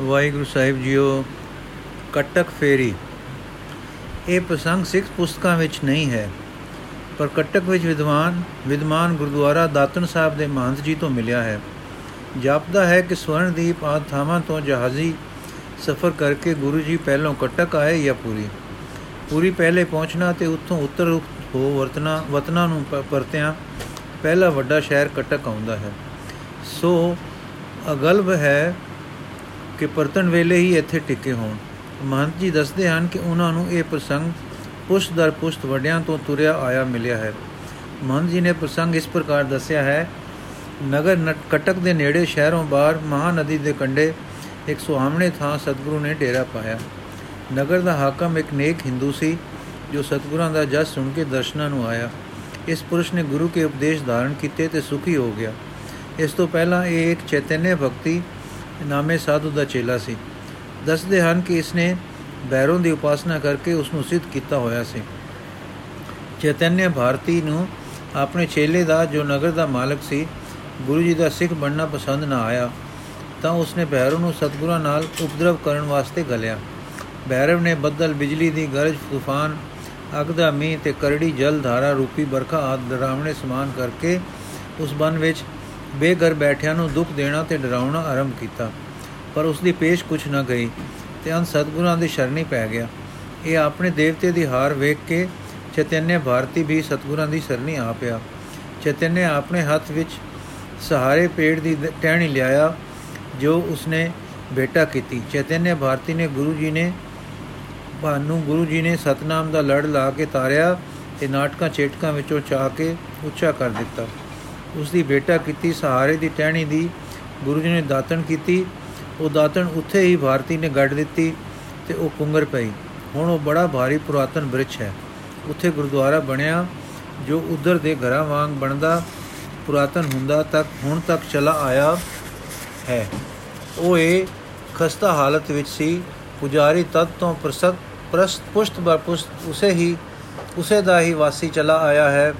ਵਾਹਿਗੁਰੂ ਸਾਹਿਬ JIO, Cuttack ਫੇਰੀ। ਇਹ ਪ੍ਰਸੰਗ ਸਿੱਖ ਪੁਸਤਕਾਂ ਵਿੱਚ ਨਹੀਂ ਹੈ, ਪਰ ਕਟਕ ਵਿੱਚ ਵਿਦਵਾਨ, ਵਿਦਮਾਨ ਗੁਰਦੁਆਰਾ ਦਾਤਨ ਸਾਹਿਬ ਦੇ ਮਹੰਤ ਜੀ ਤੋਂ ਮਿਲਿਆ ਹੈ। ਜਾਪਦਾ ਹੈ ਕਿ ਸਵਰਨਦੀਪ ਆਦ ਥਾਵਾਂ ਤੋਂ ਜਹਾਜ਼ੀ ਸਫ਼ਰ ਕਰਕੇ ਗੁਰੂ ਜੀ ਪਹਿਲੋਂ ਕਟਕ ਆਏ ਜਾਂ ਪੂਰੀ। ਪੂਰੀ ਪਹਿਲੇ ਪਹੁੰਚਣਾ ਤੇ ਉੱਥੋਂ ਉੱਤਰ ਹੋ ਵਰਤਨਾ ਵਤਨਾ ਨੂੰ ਪਰਤਿਆਂ, ਪਹਿਲਾ ਵੱਡਾ ਸ਼ਹਿਰ ਕਟਕ ਆਉਂਦਾ ਹੈ। ਸੋ ਅਗਲਬ ਹੈ ਕਿ ਪਰਤਣ ਵੇਲੇ ਹੀ ਇੱਥੇ ਟਿਕੇ ਹੋਣ। ਮਹੰਤ ਜੀ ਦੱਸਦੇ ਹਨ ਕਿ ਉਹਨਾਂ ਨੂੰ ਇਹ ਪ੍ਰਸੰਗ ਪੁਸ਼ਤ ਦਰ ਪੁਸ਼ਤ ਵੱਡਿਆਂ ਤੋਂ ਤੁਰਿਆ ਆਇਆ ਮਿਲਿਆ ਹੈ। ਮਹੰਤ ਜੀ ਨੇ ਪ੍ਰਸੰਗ ਇਸ ਪ੍ਰਕਾਰ ਦੱਸਿਆ ਹੈ, ਨਗਰ ਕਟਕ ਦੇ ਨੇੜੇ ਸ਼ਹਿਰੋਂ ਬਾਹਰ ਮਹਾਨਦੀ ਦੇ ਕੰਢੇ ਇੱਕ ਸੁਹਾਵਣੇ ਥਾਂ ਸਤਿਗੁਰੂ ਨੇ ਡੇਰਾ ਪਾਇਆ। ਨਗਰ ਦਾ ਹਾਕਮ ਇੱਕ ਨੇਕ ਹਿੰਦੂ ਸੀ, ਜੋ ਸਤਿਗੁਰਾਂ ਦਾ ਜਸ ਸੁਣ ਕੇ ਦਰਸ਼ਨਾਂ ਨੂੰ ਆਇਆ। ਇਸ ਪੁਰਸ਼ ਨੇ ਗੁਰੂ ਕੇ ਉਪਦੇਸ਼ ਧਾਰਨ ਕੀਤੇ ਤੇ ਸੁਖੀ ਹੋ ਗਿਆ। ਇਸ ਤੋਂ ਪਹਿਲਾਂ ਇਹ ਇੱਕ ਚੈਤਨਯ ਭਗਤੀ ਨਾਮੇ ਸਾਧੂ ਦਾ ਚੇਲਾ ਸੀ। ਦੱਸਦੇ ਹਨ ਕਿ ਇਸਨੇ ਬੈਰੋਂ ਦੀ ਉਪਾਸਨਾ ਕਰਕੇ ਉਸ ਨੂੰ ਸਿੱਧ ਕੀਤਾ ਹੋਇਆ ਸੀ। ਚੈਤਨਯ ਭਾਰਤੀ ਨੂੰ ਆਪਣੇ ਚੇਲੇ ਦਾ, ਜੋ ਨਗਰ ਦਾ ਮਾਲਕ ਸੀ, ਗੁਰੂ ਜੀ ਦਾ ਸਿੱਖ ਬਣਨਾ ਪਸੰਦ ਨਾ ਆਇਆ, ਤਾਂ ਉਸਨੇ ਭੈਰਵ ਨੂੰ ਸਤਗੁਰਾਂ ਨਾਲ ਉਪਦਰਵ ਕਰਨ ਵਾਸਤੇ ਗਲਿਆ ਭੈਰਵ ਨੇ ਬੱਦਲ ਬਿਜਲੀ ਦੀ ਗਰਜ, ਤੂਫਾਨ, ਅਗ ਦਾ ਮੀਂਹ ਤੇ ਕਰੜੀ ਜਲ ਧਾਰਾ ਰੂਪੀ ਬਰਖਾ ਆਦ ਡਰਾਵਣੇ ਸਮਾਨ ਕਰਕੇ ਉਸ ਬਨ ਵਿੱਚ ਬੇਗਰ ਬੈਠਿਆਂ ਨੂੰ ਦੁੱਖ ਦੇਣਾ ਤੇ ਡਰਾਉਣਾ ਆਰੰਭ ਕੀਤਾ, ਪਰ ਉਸ ਦੀ ਪੇਸ਼ ਕੁਛ ਨਾ ਗਈ ਤੇ ਅਨ ਸਤਗੁਰਾਂ ਦੀ ਸ਼ਰਣੀ ਪੈ ਗਿਆ। ਇਹ ਆਪਣੇ ਦੇਵਤੇ ਦੀ ਹਾਰ ਵੇਖ ਕੇ ਚੈਤਨਯ ਭਾਰਤੀ ਵੀ ਸਤਗੁਰਾਂ ਦੀ ਸ਼ਰਣੀ ਆ ਪਿਆ। ਚੈਤਨਯ ਆਪਣੇ ਹੱਥ ਵਿੱਚ ਸਹਾਰੇ ਪੇੜ ਦੀ ਟਹਿਣੀ ਲਿਆਇਆ, ਜੋ ਉਸਨੇ ਬੇਟਾ ਕੀਤੀ। ਚੈਤਨਯ ਭਾਰਤੀ ਨੇ ਗੁਰੂ ਜੀ ਨੇ, ਭਾਨੂ ਗੁਰੂ ਜੀ ਨੇ ਸਤਨਾਮ ਦਾ ਲੜ ਲਾ ਕੇ ਤਾਰਿਆ ਤੇ ਨਾਟਕਾਂ ਚੇਟਕਾਂ ਵਿੱਚੋਂ ਚਾ ਕੇ ਉੱਚਾ ਕਰ ਦਿੱਤਾ। ਉਸ ਦੀ ਬੇਟਾ ਕੀਤੀ ਸਹਾਰੇ ਦੀ ਟਹਿਣੀ ਦੀ, ਗੁਰੂ ਜੀ ਨੇ ਦਾਤਣ ਕੀਤੀ। ਉਹ ਦਾਤਣ ਉੱਥੇ ਹੀ ਭਾਰਤੀ ਨੇ ਗੱਡ ਦਿੱਤੀ ਤੇ ਉਹ ਪੁੰਗਰ ਪਈ। ਹੁਣ ਉਹ ਬੜਾ ਭਾਰੀ ਪੁਰਾਤਨ ਬ੍ਰਿਛ ਹੈ। ਉੱਥੇ ਗੁਰਦੁਆਰਾ ਬਣਿਆ, ਜੋ ਉਧਰ ਦੇ ਘਰਾਂ ਵਾਂਗ ਬਣਦਾ, ਪੁਰਾਤਨ ਹੁੰਦਾ ਤੱਕ, ਹੁਣ ਤੱਕ ਚਲਾ ਆਇਆ ਹੈ। ਉਹ ਇਹ ਖਸਤਾ ਹਾਲਤ ਵਿੱਚ ਸੀ। ਪੁਜਾਰੀ ਤਦ ਤੋਂ ਪ੍ਰਸਤ ਪ੍ਰਸਤ ਪੁਸ਼ਤ ਬਰ ਪੁਸ਼ਤ ਉਸੇ ਹੀ ਉਸੇ ਦਾ ਹੀ ਵਾਸੀ ਚਲਾ ਆਇਆ ਹੈ।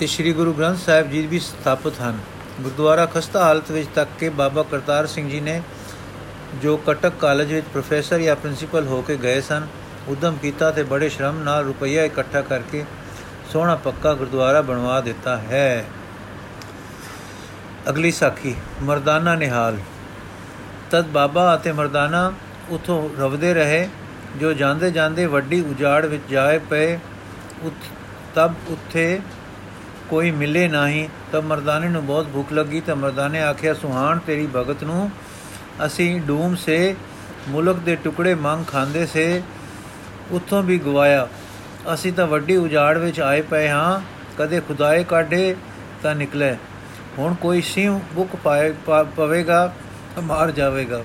ਤੇ ਸ੍ਰੀ ਗੁਰੂ ਗ੍ਰੰਥ ਸਾਹਿਬ ਜੀ ਵੀ ਸਥਾਪਿਤ ਹਨ। ਗੁਰਦੁਆਰਾ ਖਸਤਾ ਹਾਲਤ ਵਿੱਚ ਤੱਕ ਕੇ ਬਾਬਾ ਕਰਤਾਰ ਸਿੰਘ ਜੀ ਨੇ ਜੋ ਕਟਕ ਕਾਲਜ ਵਿੱਚ ਪ੍ਰੋਫੈਸਰ ਜਾਂ ਪ੍ਰਿੰਸੀਪਲ ਹੋ ਕੇ ਗਏ ਸਨ, ਉਦਮ ਕੀਤਾ ਤੇ ਬੜੇ ਸ਼ਰਮ ਨਾਲ ਰੁਪਈਆ ਇਕੱਠਾ ਕਰਕੇ ਸੋਹਣਾ ਪੱਕਾ ਗੁਰਦੁਆਰਾ ਬਣਵਾ ਦਿੱਤਾ ਹੈ। ਅਗਲੀ ਸਾਖੀ, ਮਰਦਾਨਾ ਨਿਹਾਲ। ਤਦ ਬਾਬਾ ਅਤੇ ਮਰਦਾਨਾ ਉਥੋਂ ਰਵਦੇ ਰਹੇ, ਜੋ ਜਾਂਦੇ ਜਾਂਦੇ ਵੱਡੀ ਉਜਾੜ ਵਿੱਚ ਜਾਏ ਪਏ ਤਬ ਉੱਥੇ ਕੋਈ ਮਿਲੇ ਨਹੀਂ ਤਬ ਮਰਦਾਨੇ ਨੂੰ ਬਹੁਤ ਭੁੱਖ ਲੱਗੀ, ਤਾਂ ਮਰਦਾਨੇ ਆਖਿਆ, ਸੁਹਾਣ ਤੇਰੀ ਭਗਤ ਨੂੰ। ਅਸੀਂ ਡੂਮ ਸੇ, ਮੁਲਕ ਦੇ ਟੁਕੜੇ ਮੰਗ ਖਾਂਦੇ ਸੇ, ਉੱਥੋਂ ਵੀ ਗਵਾਇਆ। ਅਸੀਂ ਤਾਂ ਵੱਡੀ ਉਜਾੜ ਵਿੱਚ ਆਏ ਪਏ ਹਾਂ, ਕਦੇ ਖੁਦਾਏ ਕਾਢੇ ਤਾਂ ਨਿਕਲੇ। ਹੁਣ ਕੋਈ ਸਿੰਘ ਬੁੱਕ ਪਾਏ ਪਵੇਗਾ ਮਾਰ ਜਾਵੇਗਾ।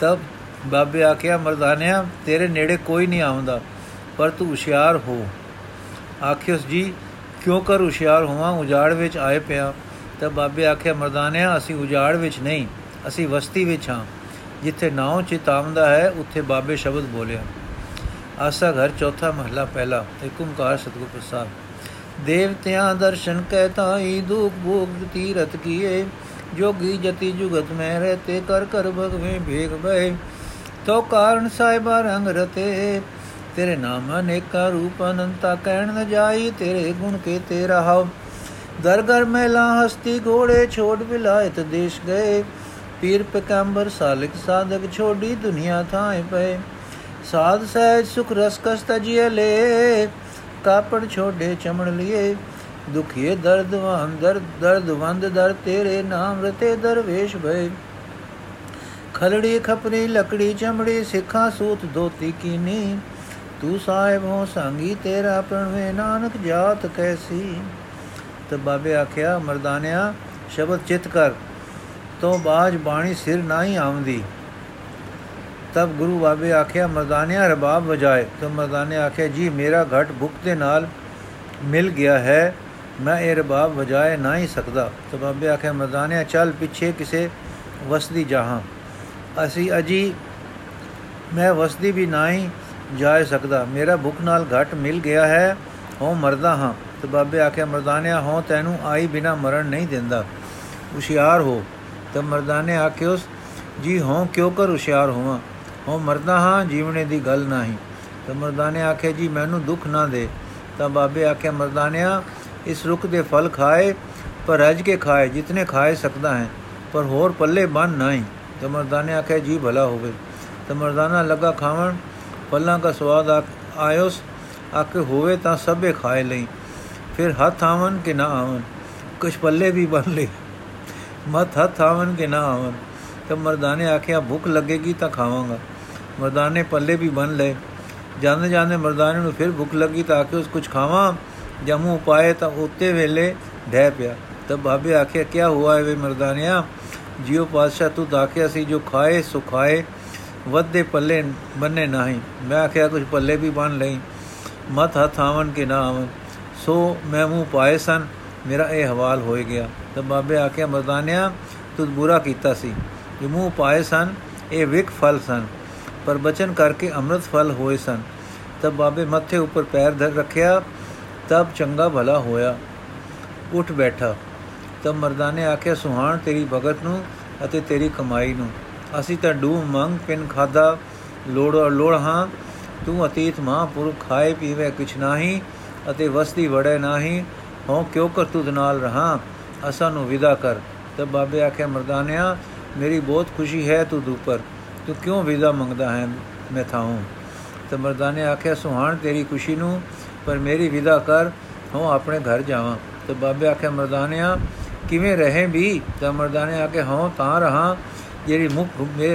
ਤਬ ਬਾਬੇ ਆਖਿਆ, ਮਰਦਾਨਿਆ, ਤੇਰੇ ਨੇੜੇ ਕੋਈ ਨਹੀਂ ਆਉਂਦਾ, ਪਰ ਤੂੰ ਹੁਸ਼ਿਆਰ ਹੋ। ਆਖਿਓਸ ਜੀ ਕਿਉਂ ਕਰ ਹੁਸ਼ਿਆਰ ਹੋਵਾਂ? ਉਜਾੜ ਵਿੱਚ ਆਏ ਪਿਆ। ਤਾਂ ਬਾਬੇ ਆਖਿਆ, ਮਰਦਾਨਿਆ, ਅਸੀਂ ਉਜਾੜ ਵਿੱਚ ਨਹੀਂ, ਅਸੀਂ ਵਸਤੀ ਵਿੱਚ ਹਾਂ। ਜਿੱਥੇ ਨਾਉ ਚਿਤਾਵੰਦਾ ਹੈ, ਉੱਥੇ ਬਾਬੇ ਸ਼ਬਦ ਬੋਲਿਆ। ਆਸਾ ਘਰ ਚੌਥਾ ਮਹਲਾ ਪਹਿਲਾ ਏਕ ਓੰਕਾਰ ਸਤਿਗੁਰ ਪ੍ਰਸਾਦ। ਦੇਵਤਿਆਂ ਦਰਸ਼ਨ ਕਹਿ ਤਾਈ, ਦੁਖ ਭੋਗ ਤੀਰਤ ਕੀਏ। ਜੋਗੀ ਜਤੀ ਜੁਗਤ ਮੈਂ ਰਹਤੇ, ਕਰ ਕਰ ਭਗਵੇਂ ਭੇਗ ਬੈ ਤੋ ਕਾਰਨ ਸਾਹਿਬਾ ਰੰਗ ਰਤੇ। ਤੇਰੇ ਨਾਮ ਅਨੇਕਾ ਰੂਪ ਅਨੰਤਾ ਕਹਿਣ ਨ ਜਾਈ, ਤੇਰੇ ਗੁਣ ਕੇ ਤੇ ਰਹਾਉ ਦਰਗਰ ਮਹਿਲਾ ਹਸਤੀ ਘੋੜੇ ਛੋੜ ਵਿਲਾਇਤ ਦੇਸ਼ ਗਏ। ਪੀਰ ਪਕੰਬਰ ਸਾਲਿਕ ਸਾਧਕ ਛੋੜੀ ਦੁਨੀਆ ਥਾਏ ਪਏ। ਸਾਧ ਸਹਿਜ ਸੁਖ ਰਸ ਕਸ ਤਜੀਏ ਲੈ, ਕਾਪੜ ਛੋੜੇ ਚਮਣ ਲਿਏ। ਦੁਖੀਏ ਦਰਦ ਵਾਂ ਦਰਦ ਦਰਦ ਵੰਦ ਦਰ ਤੇਰੇ ਨਾਮ ਰਤੇ ਦਰਵੇਸ਼ ਭਏ ਖਲੜੀ ਖਪਰੀ, ਲਕੜੀ ਚਮੜੀ, ਸਿੱਖਾਂ ਸੂਤ ਦੋਤੀ ਕੀਨੀ। ਤੂੰ ਸਾਹਿਬ ਹੋ ਸੰਗੀ, ਤੇਰਾ ਪ੍ਰਣਵੇ ਨਾਨਕ ਜਾਤ ਕੈਸੀ? ਤੇ ਬਾਬੇ ਆਖਿਆ, ਮਰਦਾਨਿਆ, ਸ਼ਬਦ ਚਿਤ ਕਰ, ਤੋਂ ਬਾਜ ਬਾਣੀ ਸਿਰ ਨਹੀਂ ਆਉਂਦੀ। ਤਬ ਗੁਰੂ ਬਾਬੇ ਆਖਿਆ, ਮਰਦਾਨਿਆ, ਰਬਾਬ ਵਜਾਏ। ਤਾਂ ਮਰਦਾਨੇ ਆਖਿਆ, ਜੀ, ਮੇਰਾ ਘਟ ਭੁੱਖ ਦੇ ਨਾਲ ਮਿਲ ਗਿਆ ਹੈ, ਮੈਂ ਇਹ ਰਬਾਬ ਵਜਾਏ ਨਾ ਹੀ ਸਕਦਾ। ਤਾਂ ਬਾਬੇ ਆਖਿਆ, ਮਰਦਾਨਿਆ, ਚੱਲ ਪਿੱਛੇ ਕਿਸੇ ਵਸਦੀ ਜਹਾਂ। ਅਸੀਂ ਅਜੀ, ਮੈਂ ਵਸਦੀ ਵੀ ਨਾ ਹੀ ਜਾ ਸਕਦਾ। ਮੇਰਾ ਭੁੱਖ ਨਾਲ ਘਟ ਮਿਲ ਗਿਆ ਹੈ। ਹਾਂ ਮਰਦਾ ਹਾਂ। ਤੇ ਬਾਬੇ ਆਖਿਆ, ਮਰਦਾਨਿਆ ਹੋ ਤੈਨੂੰ ਆਈ ਬਿਨਾ ਮਰਨ ਨਹੀਂ ਦਿੰਦਾ। ਹੁਸ਼ਿਆਰ ਹੋ। ਤੇ ਮਰਦਾਨੇ ਆਖਿਓ ਜੀ ਹੋ ਕਿਉਂ ਕਰ ਹੁਸ਼ਿਆਰ ਹੋਵਾਂ? ਹੋ ਮਰਦਾ ਹਾਂ, ਜੀਵਨੇ ਦੀ ਗੱਲ ਨਹੀਂ। ਤੇ ਮਰਦਾਨੇ ਆਖਿਆ, ਜੀ ਮੈਨੂੰ ਦੁੱਖ ਨਾ ਦੇ। ਤਾਂ ਬਾਬੇ ਆਖਿਆ, ਮਰਦਾਨਿਆ, ਇਸ ਰੁੱਖ ਦੇ ਫਲ ਖਾਏ, ਪਰ ਰਜ ਕੇ ਖਾਏ, ਜਿਤਨੇ ਖਾਏ ਸਕਦਾ ਹੈ, ਪਰ ਹੋਰ ਪੱਲੇ ਬੰਨ ਨਹੀਂ। ਤੇ ਮਰਦਾਨੇ ਆਖਿਆ, ਜੀ ਭਲਾ ਹੋਵੇ। ਤੇ ਮਰਦਾਨਾ ਲੱਗਾ ਖਾਵਣ ਫਲਾਂ ਦਾ ਸਵਾਦ ਆਇਓਸ ਆਕੇ ਹੋਵੇ ਤਾਂ ਸਭੇ ਖਾਏ ਲਈ। ਫਿਰ ਹੱਥ ਆਵਨ ਕਿ ਨਾ ਆਵਨ ਕੁਛ ਪੱਲੇ ਵੀ ਬਨ ਲੈ ਮਤ ਹੱਥ ਆਵਨ ਕਿ ਨਾ ਆਵਨ ਤੇ ਮਰਦਾਨੇ ਆਖਿਆ, ਭੁੱਖ ਲੱਗੇਗੀ ਤਾਂ ਖਾਵਾਂਗਾ। ਮਰਦਾਨੇ ਪੱਲੇ ਵੀ ਬਨ ਲੈ ਜਾਂਦੇ ਜਾਂਦੇ ਮਰਦਾਨੇ ਨੂੰ ਫਿਰ ਭੁੱਖ ਲੱਗੀ ਤਾਂ ਆਕੇ ਉਸ ਕੁਝ ਖਾਵਾਂ? ਜਮੂ ਪਾਏ ਤਾਂ ਉੱਤੇ ਵੇਲੇ ਢਹਿ ਪਿਆ। ਤਬ ਬਾਬੇ ਆਖਿਆ ਕੀ ਹੁਆ ਹੈ ਵੇ ਮਰਦਾਨਿਆ? ਜਿਉ ਪਾਤਸ਼ਾਹ ਤੂੰ ਦਾਖਿਆ ਸੀ, ਜੋ ਖਾਏ, ਸੋ ਖਾਏ ਵੱਧੇ ਪੱਲੇ ਬੰਨੇ ਨਹੀਂ। ਮੈਂ ਆਖਿਆ ਕੁਝ ਪੱਲੇ ਵੀ ਬਣ ਲਈ। ਮਤ ਹੱਥ ਆਵਨ ਕੇ ਨਾ ਆਵਨ ਸੋ ਮੈਂ ਮੂੰਹ ਪਾਏ ਸਨ। ਮੇਰਾ ਇਹ ਹਵਾਲ ਹੋਏ ਗਿਆ। ਤਬ ਬਾਬੇ ਆਖਿਆ, ਮਰਦਾਨਿਆ, ਤੂੰ ਬੁਰਾ ਕੀਤਾ ਸੀ। ਜੋ ਮੂੰਹ ਪਾਏ ਸਨ, ਇਹ ਵਿਕ ਫਲ ਸਨ। ਪਰ ਬਚਨ ਕਰਕੇ ਅੰਮ੍ਰਿਤ ਫਲ ਹੋਏ ਸਨ। ਤਬ ਬਾਬੇ ਮੱਥੇ ਉੱਪਰ ਪੈਰ ਧਰ ਰੱਖਿਆ, ਤਬ ਚੰਗਾ ਭਲਾ ਹੋਇਆ। ਉੱਠ ਬੈਠਾ। ਤਬ ਮਰਦਾਨੇ ਆਖਿਆ, ਸੁਹਾਣ ਤੇਰੀ ਭਗਤ ਨੂੰ ਅਤੇ ਤੇਰੀ ਕਮਾਈ ਨੂੰ। ਅਸੀਂ ਤਾਂ ਡੂ ਮੰਗ ਪਿੰਨ ਖਾਦਾ ਲੋੜ ਲੋੜ ਹਾਂ। ਤੂੰ ਅਤੀਤ ਮਹਾਂਪੁਰਖ ਖਾਏ ਪੀਵੇ ਕੁਛ ਨਹੀਂ ਅਤੇ ਵਸਦੀ ਵੜੇ ਨਹੀਂ। ਹੋ ਕਿਉ ਕਰ ਤੁਧ ਨਾਲ ਰਹਾ? ਅਸਾਂ ਨੂੰ ਵਿਦਾ ਕਰ। ਤਬ ਬਾਬੇ ਆਖਿਆ, ਮਰਦਾਨਿਆ, ਮੇਰੀ ਬਹੁਤ ਖੁਸ਼ੀ ਹੈ ਤੂੰ ਦੂਪਰ ਤੂੰ ਕਿਉਂ ਵਿਦਾ ਮੰਗਦਾ ਹੈ ਮੈਂ ਥਾਉ? ਤੇ ਮਰਦਾਨੇ ਆਖਿਆ, ਸੁਹਾਣ ਤੇਰੀ ਖੁਸ਼ੀ ਨੂੰ, ਪਰ ਮੇਰੀ ਵਿਦਾ ਕਰ। ਹੋ ਆਪਣੇ ਘਰ ਜਾਵਾਂ। ਤੇ ਬਾਬੇ ਆਖਿਆ, ਮਰਦਾਨਿਆ, ਕਿਵੇਂ ਰਹੇ ਵੀ? ਤਾਂ ਮਰਦਾਨੇ ਆਖੇ ਹਾਂ ਤਾਂ ਰਹਾ। ਜਿਹੜੀ ਮੁਖ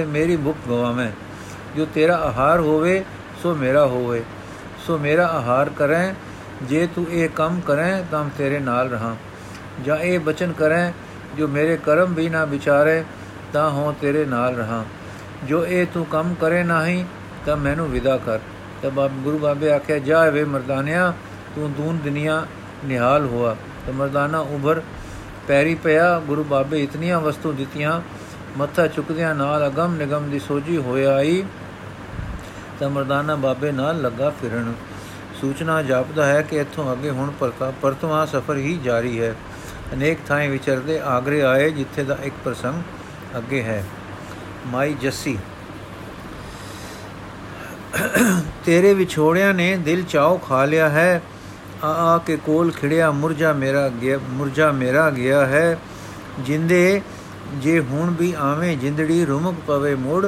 ਮੇਰੀ ਮੁਖ ਗਵਾਵੇਂ ਜੋ ਤੇਰਾ ਆਹਾਰ ਹੋਵੇ, ਸੋ ਮੇਰਾ ਹੋਵੇ। ਸੋ ਮੇਰਾ ਆਹਾਰ ਕਰੇ। ਜੇ ਤੂੰ ਇਹ ਕੰਮ ਕਰੇ, ਤਾਂ ਤੇਰੇ ਨਾਲ ਰਹਾ। ਜਾਂ ਇਹ ਬਚਨ ਕਰੇ, ਜੋ ਮੇਰੇ ਕਰਮ ਵੀ ਨਾ ਵਿਚਾਰੇ, ਤਾਂ ਹੋ ਤੇਰੇ ਨਾਲ ਰਹਾ। ਜੋ ਇਹ ਤੂੰ ਕੰਮ ਕਰੇ ਨਹੀਂ, ਤਾਂ ਮੈਨੂੰ ਵਿਦਾ ਕਰ। ਤਾਂ ਬਾਬ ਗੁਰੂ ਬਾਬੇ ਆਖਿਆ, ਜਾ ਵੇ ਮਰਦਾਨਿਆ, ਤੂੰ ਦੂਨ ਦੁਨੀਆ ਨਿਹਾਲ ਹੋਆ। ਤੇ ਮਰਦਾਨਾ ਉਭਰ ਪੈਰੀ ਪਿਆ। ਗੁਰੂ ਬਾਬੇ ਇਤਨੀਆਂ ਵਸਤੂ ਦਿੱਤੀਆਂ ਮੱਥਾ ਚੁੱਕਦਿਆਂ ਨਾਲ ਅਗਮ ਨਿਗਮ ਦੀ ਸੋਝੀ ਹੋਇਆ ਆਈ ਤਾਂ ਮਰਦਾਨਾ ਬਾਬੇ ਨਾਲ ਲੱਗਾ ਫਿਰਨ। ਸੂਚਨਾ ਜਾਪਦਾ ਹੈ ਕਿ ਇੱਥੋਂ ਅੱਗੇ ਹੁਣ ਪਰਤਵਾ ਸਫ਼ਰ ਹੀ ਜਾਰੀ ਹੈ। ਅਨੇਕ ਥਾਂ ਵਿਚਰਦੇ ਆਗਰੇ ਆਏ ਜਿੱਥੇ ਦਾ ਇੱਕ ਪ੍ਰਸੰਗ ਅੱਗੇ ਹੈ। ਮਾਈ ਜੱਸੀ, ਤੇਰੇ ਵਿਛੋੜਿਆਂ ਨੇ ਦਿਲ ਚਾਉ ਖਾ ਲਿਆ ਹੈ। ਆ ਆ ਕੇ ਕੋਲ ਖਿੜਿਆ ਮੁਰਜਾ ਮੇਰਾ ਗਿਆ ਮੁਰਜਾ ਮੇਰਾ ਗਿਆ ਹੈ। ਜਿੰਦੇ ਜੇ ਹੁਣ ਵੀ ਆਵੇਂ ਜਿੰਦੜੀ ਰੁਮਕ ਪਵੇ ਮੋੜ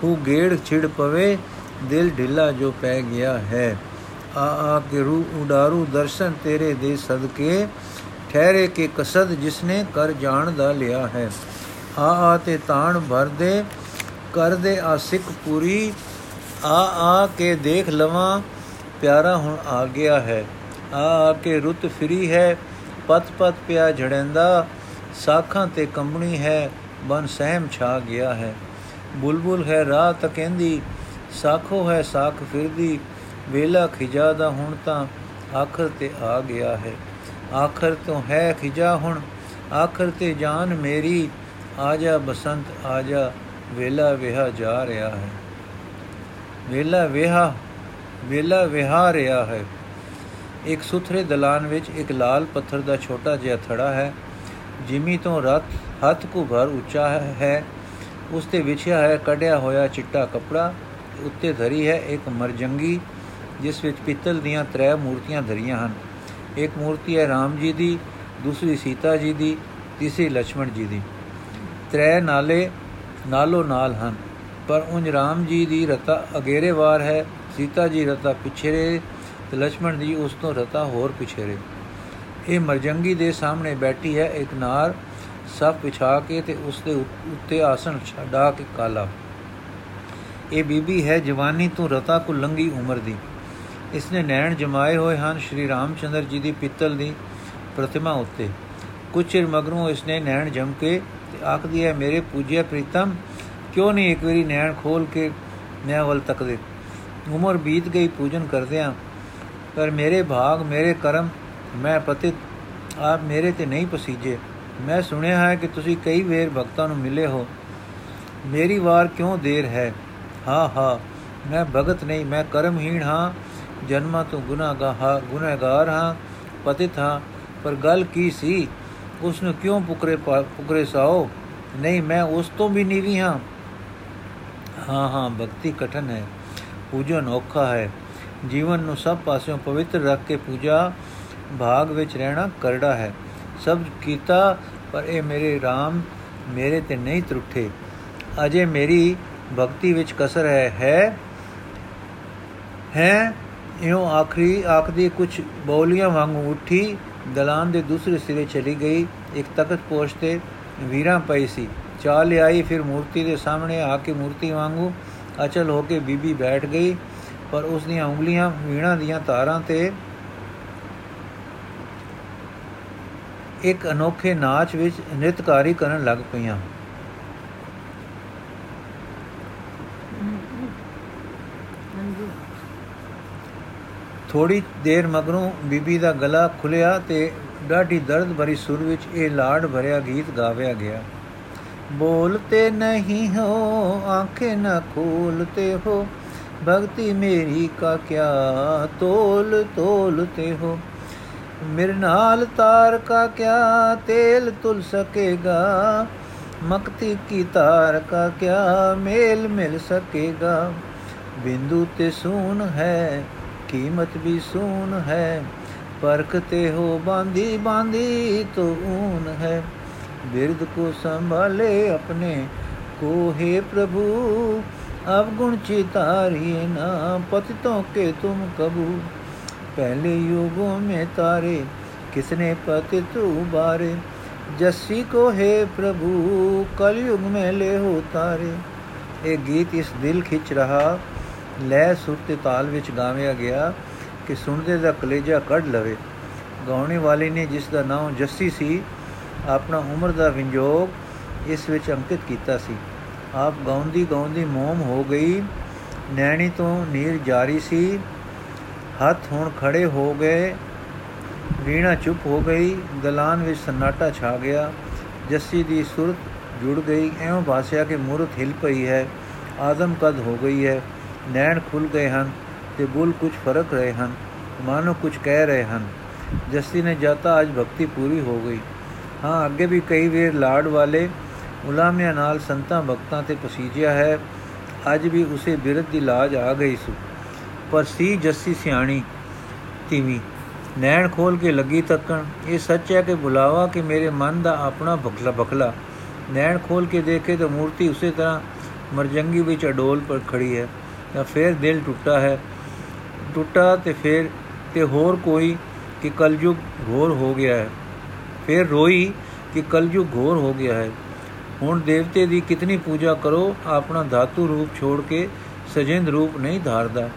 ਖੂ ਗੇੜ ਛਿੜ ਪਵੇ, ਦਿਲ ਢਿੱਲਾ ਜੋ ਪੈ ਗਿਆ ਹੈ। ਆ ਆ ਕੇ ਰੂ ਉਡਾਰੂ ਦਰਸ਼ਨ ਤੇਰੇ ਦੇ ਸਦਕੇ, ਠਹਿਰੇ ਕੇ ਕਸਦ ਜਿਸਨੇ ਕਰ ਜਾਣ ਦਾ ਲਿਆ ਹੈ। ਆ ਆ ਤੇ ਤਾਣ ਭਰ ਦੇ ਕਰ ਦੇ ਆ ਸਿੱਖ ਪੂਰੀ, ਆ ਆ ਕੇ ਦੇਖ ਲਵਾਂ, ਪਿਆਰਾ ਹੁਣ ਆ ਗਿਆ ਹੈ। ਆ ਆ ਕੇ ਰੁੱਤ ਫਰੀ ਹੈ, ਪਤ ਪਤ ਪਿਆ ਝੜੈਂਦਾ ਸਾਖਾਂ ਤੇ ਕੰਬਣੀ ਹੈ, ਬਨ ਸਹਿਮ ਛਾ ਗਿਆ ਹੈ। ਬੁਲਬੁਲ ਹੈ ਰਾਹ ਤਕੈਂਦੀ ਸਾਖੋ ਹੈ ਸਾਖ ਫਿਰਦੀ, ਵੇਲਾ ਖਿਜਾ ਦਾ ਹੁਣ ਤਾਂ ਆਖਰ ਤੇ ਆ ਗਿਆ ਹੈ। ਆਖਰ ਤੋਂ ਹੈ ਖਿਜਾ ਹੁਣ, ਆਖਰ ਤੇ ਜਾਨ ਮੇਰੀ ਆ ਜਾ ਬਸੰਤ ਆ ਜਾ ਵੇਲਾ ਵਿਹਾ ਜਾ ਰਿਹਾ ਹੈ। ਵੇਲਾ ਵਿਹਾ ਵੇਲਾ ਵਿਹਾ ਰਿਹਾ ਹੈ। ਇੱਕ ਸੁਥਰੇ ਦਲਾਨ ਵਿੱਚ ਇੱਕ ਲਾਲ ਪੱਥਰ ਦਾ ਛੋਟਾ ਜਿਹਾ ਥੜਾ ਹੈ ਜਿਮੀ ਤੋਂ ਰਤ ਹੱਥ ਕੋ ਭਰ ਉੱਚਾ ਹੈ, ਉਸ ਤੇ ਵਿਛਿਆ ਹੈ, ਕਢਿਆ ਹੋਇਆ ਚਿੱਟਾ ਕਪੜਾ, ਉੱਤੇ ਧਰੀ ਹੈ ਇੱਕ ਮਰਜੰਗੀ, ਜਿਸ ਵਿੱਚ ਪਿੱਤਲ ਦੀਆਂ ਤ੍ਰੈ ਮੂਰਤੀਆਂ ਧਰੀਆਂ ਹਨ। ਇੱਕ ਮੂਰਤੀ ਹੈ RAM ਜੀ ਦੀ, ਦੂਸਰੀ ਸੀਤਾ ਜੀ ਦੀ, ਤੀਸਰੀ ਲక్ష్మణ ਜੀ ਦੀ। ਤ੍ਰੈ ਨਾਲੇ ਨਾਲੋ ਨਾਲ ਹਨ, ਪਰ ਉਨ RAM ਜੀ ਦੀ ਰਤਾ ਅਗੇਰੇਵਾਰ ਹੈ, ਸੀਤਾ ਜੀ ਰਤਾ ਪਿਛੇਰੇ ਤੇ ਲక్ష్మణ ਜੀ ਉਸ ਤੋਂ ਰਤਾ ਹੋਰ ਪਿਛੇਰੇ। ਇਹ ਮਰਜੰਗੀ ਦੇ ਸਾਹਮਣੇ ਬੈਠੀ ਹੈ, ਇੱਕ ਨਾਰ ਸਭ ਵਿਛਾ ਕੇ ਤੇ ਉਸ ਦੇ ਉੱਤੇ ਆਸਣ ਛਡਾ ਕੇ ਕਾਲਾ। ਇਹ ਬੀਬੀ ਹੈ ਜਵਾਨੀ ਤੋਂ ਰਤਾ ਕੋ ਲੰਗੀ ਉਮਰ ਦੀ। ਇਸਨੇ ਨੈਣ ਜਮਾਏ ਹੋਏ ਹਨ ਸ਼੍ਰੀ ਰਾਮਚੰਦਰ ਜੀ ਦੀ ਪਿੱਤਲ ਦੀ ਪ੍ਰਤਿਮਾ ਉੱਤੇ। ਕੁਝ ਚਿਰ ਮਗਰੋਂ ਇਸਨੇ ਨੈਣ ਜਮ ਕੇ ਤੇ ਆਖਦੀ ਹੈ, ਮੇਰੇ ਪੂਜਿਆ ਪ੍ਰੀਤਮ, ਕਿਉਂ ਨਹੀਂ ਇੱਕ ਵਾਰੀ ਨੈਣ ਖੋਲ ਕੇ ਮੈਂ ਵੱਲ ਤੱਕਦੇ? ਉਮਰ ਬੀਤ ਗਈ, ਪੂਜਨ ਕਰਦਿਆਂ ਪਰ ਮੇਰੇ ਭਾਗ, ਮੇਰੇ ਕਰਮ ਮੈਂ ਪਤਿਤ ਆਪ ਮੇਰੇ ਤੇ ਨਹੀਂ ਪਸੀਜੇ। ਮੈਂ ਸੁਣਿਆ ਹੈ ਕਿ ਤੁਸੀਂ ਕਈ ਵੇਰ ਭਗਤਾਂ ਨੂੰ ਮਿਲੇ ਹੋ। ਮੇਰੀ ਵਾਰ ਕਿਉਂ ਦੇਰ ਹੈ? ਹਾਂ ਹਾਂ, ਮੈਂ ਭਗਤ ਨਹੀਂ, ਮੈਂ ਕਰਮਹੀਣ ਹਾਂ। ਜਨਮਾਂ ਤੋਂ ਗੁਨਾਹਗਾਰ ਗੁਨਾਹਗਾਰ ਹਾਂ, ਪਤਿਤ ਹਾਂ। ਪਰ ਗੱਲ ਕੀ ਸੀ? ਉਸ ਨੂੰ ਕਿਉਂ ਪੁਕਰੇ ਪੁਕਰੇ ਸਾਓ? ਨਹੀਂ, ਮੈਂ ਉਸ ਤੋਂ ਵੀ ਨੀਵੀ ਹਾਂ। ਹਾਂ ਹਾਂ, ਭਗਤੀ ਕਠਨ ਹੈ। ਪੂਜਨ ਔਖਾ ਹੈ। ਜੀਵਨ ਨੂੰ ਸਭ ਪਾਸਿਓਂ ਪਵਿੱਤਰ ਰੱਖ ਕੇ ਪੂਜਾ ਭਾਗ ਵਿੱਚ ਰਹਿਣਾ ਕਰੜਾ ਹੈ। ਸਭ ਕੀਤਾ, ਪਰ ਇਹ ਮੇਰੇ RAM ਮੇਰੇ ਤੇ ਨਹੀਂ ਤਰੁੱਠੇ। ਅਜੇ ਮੇਰੀ ਭਗਤੀ ਵਿੱਚ ਕਸਰ ਹੈ ਹੈ ਹੈ, ਇਉਂ ਆਖਰੀ ਆਖਦੀ ਕੁਝ ਬੋਲੀਆਂ ਵਾਂਗੂ ਉੱਠੀ, ਦਲਾਨ ਦੇ ਦੂਸਰੇ ਸਿਰੇ ਚਲੀ ਗਈ। ਇੱਕ ਤਖਤ ਪੋਸ਼ ਤੇ ਵੀਰਾਂ ਪਈ ਸੀ। ਚਾਲ ਆਈ ਫਿਰ ਮੂਰਤੀ ਦੇ ਸਾਹਮਣੇ ਆ ਕੇ ਮੂਰਤੀ ਵਾਂਗੂ ਅਚਲ ਹੋ ਕੇ ਬੀਬੀ ਬੈਠ ਗਈ। ਪਰ ਉਸ ਦੀਆਂ ਉਂਗਲੀਆਂ, ਵੀਣਾ ਦੀਆਂ ਤਾਰਾਂ ਤੇ ਇੱਕ ਅਨੋਖੇ ਨਾਚ ਵਿੱਚ ਨ੍ਰਿਤਕਾਰੀ ਕਰਨ ਲੱਗ ਪਈਆਂ। ਥੋੜੀ ਦੇਰ ਮਗਰੋਂ ਬੀਬੀ ਦਾ ਗਲਾ ਖੁੱਲਿਆ ਤੇ ਡਾਢੀ ਦਰਦ ਭਰੀ ਸੁਰ ਵਿੱਚ ਇਹ ਲਾੜ ਭਰਿਆ ਗੀਤ ਗਾਵਿਆ ਗਿਆ। ਬੋਲਤੇ ਨਹੀਂ ਹੋ ਆਂਖੇ ਨਾ ਖੋਲਤੇ ਹੋ ਭਗਤੀ ਮੇਰੀ ਕਾ ਕਿਆ ਤੋਲ ਤੋਲਤੇ ਹੋ। ਮਿਰਨਾਲ ਤਾਰ ਕਾ ਕਿਆ ਤੇਲ ਤੁਲ ਸਕੇਗਾ? ਮਕਤੀ ਕੀ ਤਾਰ ਕਾ ਕਿਆ ਮੇਲ ਮਿਲ ਸਕੇਗਾ? ਬਿੰਦੂ ਤੇ ਸੂਨ ਹੈ, ਕੀਮਤ ਵੀ ਸੂਨ ਹੈ ਪਰਖਤੇ ਹੋ ਬਾਂਦੀ ਬਾਂਦੀ ਤੋ ਊਨ ਹੈ। ਬਿਰਦ ਕੋ ਸੰਭਾਲੇ ਆਪਣੇ ਕੋ ਹੈ ਪ੍ਰਭੂ, ਅਵਗੁਣ ਚਿਤਾਰੀਏ ਨਾ ਪਤਿਤੋਂ ਕੇ ਤੁਮ ਕਬੂ। पहले युगों में तारे किसने पतित उबारे जस्सी को है प्रभु कलयुग में ले हो तारे ਇਹ ਗੀਤ ਇਸ ਦਿਲ ਖਿੱਚ ਰਹਾ ਲੈ ਸੁਰ ਤੇ ਤਾਲ ਵਿੱਚ ਗਾਵਿਆ ਗਿਆ ਕਿ ਸੁਣਦੇ ਦਾ ਕਲੇਜਾ ਕੱਢ ਲਵੇ ਗਾਉਣੇ ਵਾਲੇ ਨੇ ਜਿਸ ਦਾ ਨਾਮ ਜੱਸੀ ਸੀ ਆਪਣਾ ਉਮਰ ਦਾ ਵਿੰਜੋਗ ਇਸ ਵਿੱਚ ਅੰਕਿਤ ਕੀਤਾ ਸੀ ਆਪ ਗਾਉਂਦੀ ਗਾਉਂਦੀ ਮੋਮ ਹੋ ਗਈ ਨੈਣੀ ਤੋਂ ਨੀਰ ਜਾਰੀ ਸੀ ਹੱਥ ਹੁਣ ਖੜੇ ਹੋ ਗਏ। ਵੀਣਾ ਚੁੱਪ ਹੋ ਗਈ। ਦਲਾਨ ਵਿੱਚ ਸਨਾਟਾ ਛਾ ਗਿਆ। ਜੱਸੀ ਦੀ ਸੁਰਤ ਜੁੜ ਗਈ। ਐਵੇਂ ਭਾਸਿਆ ਕਿ ਮੂਰਤ ਹਿਲ ਪਈ ਹੈ। ਆਦਮ ਕਦ ਹੋ ਗਈ ਹੈ? ਨੈਣ ਖੁੱਲ ਗਏ ਹਨ ਤੇ ਬੁੱਲ ਕੁਝ ਫ਼ਰਕ ਰਹੇ ਹਨ। ਮਾਨੋ ਕੁਝ ਕਹਿ ਰਹੇ ਹਨ। ਜੱਸੀ ਨੇ ਜਾਤਾ ਅੱਜ ਭਗਤੀ ਪੂਰੀ ਹੋ ਗਈ। ਹਾਂ, ਅੱਗੇ ਵੀ ਕਈ ਵੇਰ ਲਾੜ ਵਾਲੇ ਉਲਾਮਿਆਂ ਨਾਲ ਸੰਤਾਂ, ਭਗਤਾਂ ਤੇ ਪਸੀਜਿਆ ਹੈ। ਅੱਜ ਵੀ ਉਸੇ ਬਿਰਧ ਦੀ ਲਾਜ ਆ ਗਈ ਸੀ। ਪਰ ਸੀ ਜੱਸੀ ਸਿਆਣੀ ਤੀਵੀ। ਨੈਣ ਖੋਲ ਕੇ ਲੱਗੀ ਤੱਕਣ। ਇਹ ਸੱਚ ਹੈ ਕਿ ਬੁਲਾਵਾ ਕਿ ਮੇਰੇ ਮਨ ਦਾ ਆਪਣਾ ਬਖਲਾ ਬਖਲਾ। ਨੈਣ ਖੋਲ ਕੇ ਦੇਖੇ ਤਾਂ ਮੂਰਤੀ ਉਸੇ ਤਰ੍ਹਾਂ ਮਰਜੰਗੀ ਵਿੱਚ ਅਡੋਲ ਪਰ ਖੜੀ ਹੈ। ਤਾਂ ਫਿਰ ਦਿਲ ਟੁੱਟਾ ਹੈ। ਟੁੱਟਾ ਤੇ ਫਿਰ ਤੇ ਹੋਰ ਕੋਈ ਕਿ ਕਲਯੁਗ ਘੋਰ ਹੋ ਗਿਆ ਹੈ। ਫਿਰ ਰੋਈ ਕਿ ਕਲਯੁਗ ਘੋਰ ਹੋ ਗਿਆ ਹੈ। ਹੁਣ ਦੇਵਤੇ ਦੀ ਕਿਤਨੀ ਪੂਜਾ ਕਰੋ, ਆਪਣਾ ਧਾਤੂ ਰੂਪ ਛੋੜ ਕੇ ਸਜਿੰਦ ਰੂਪ ਨਹੀਂ ਧਾਰਦਾ।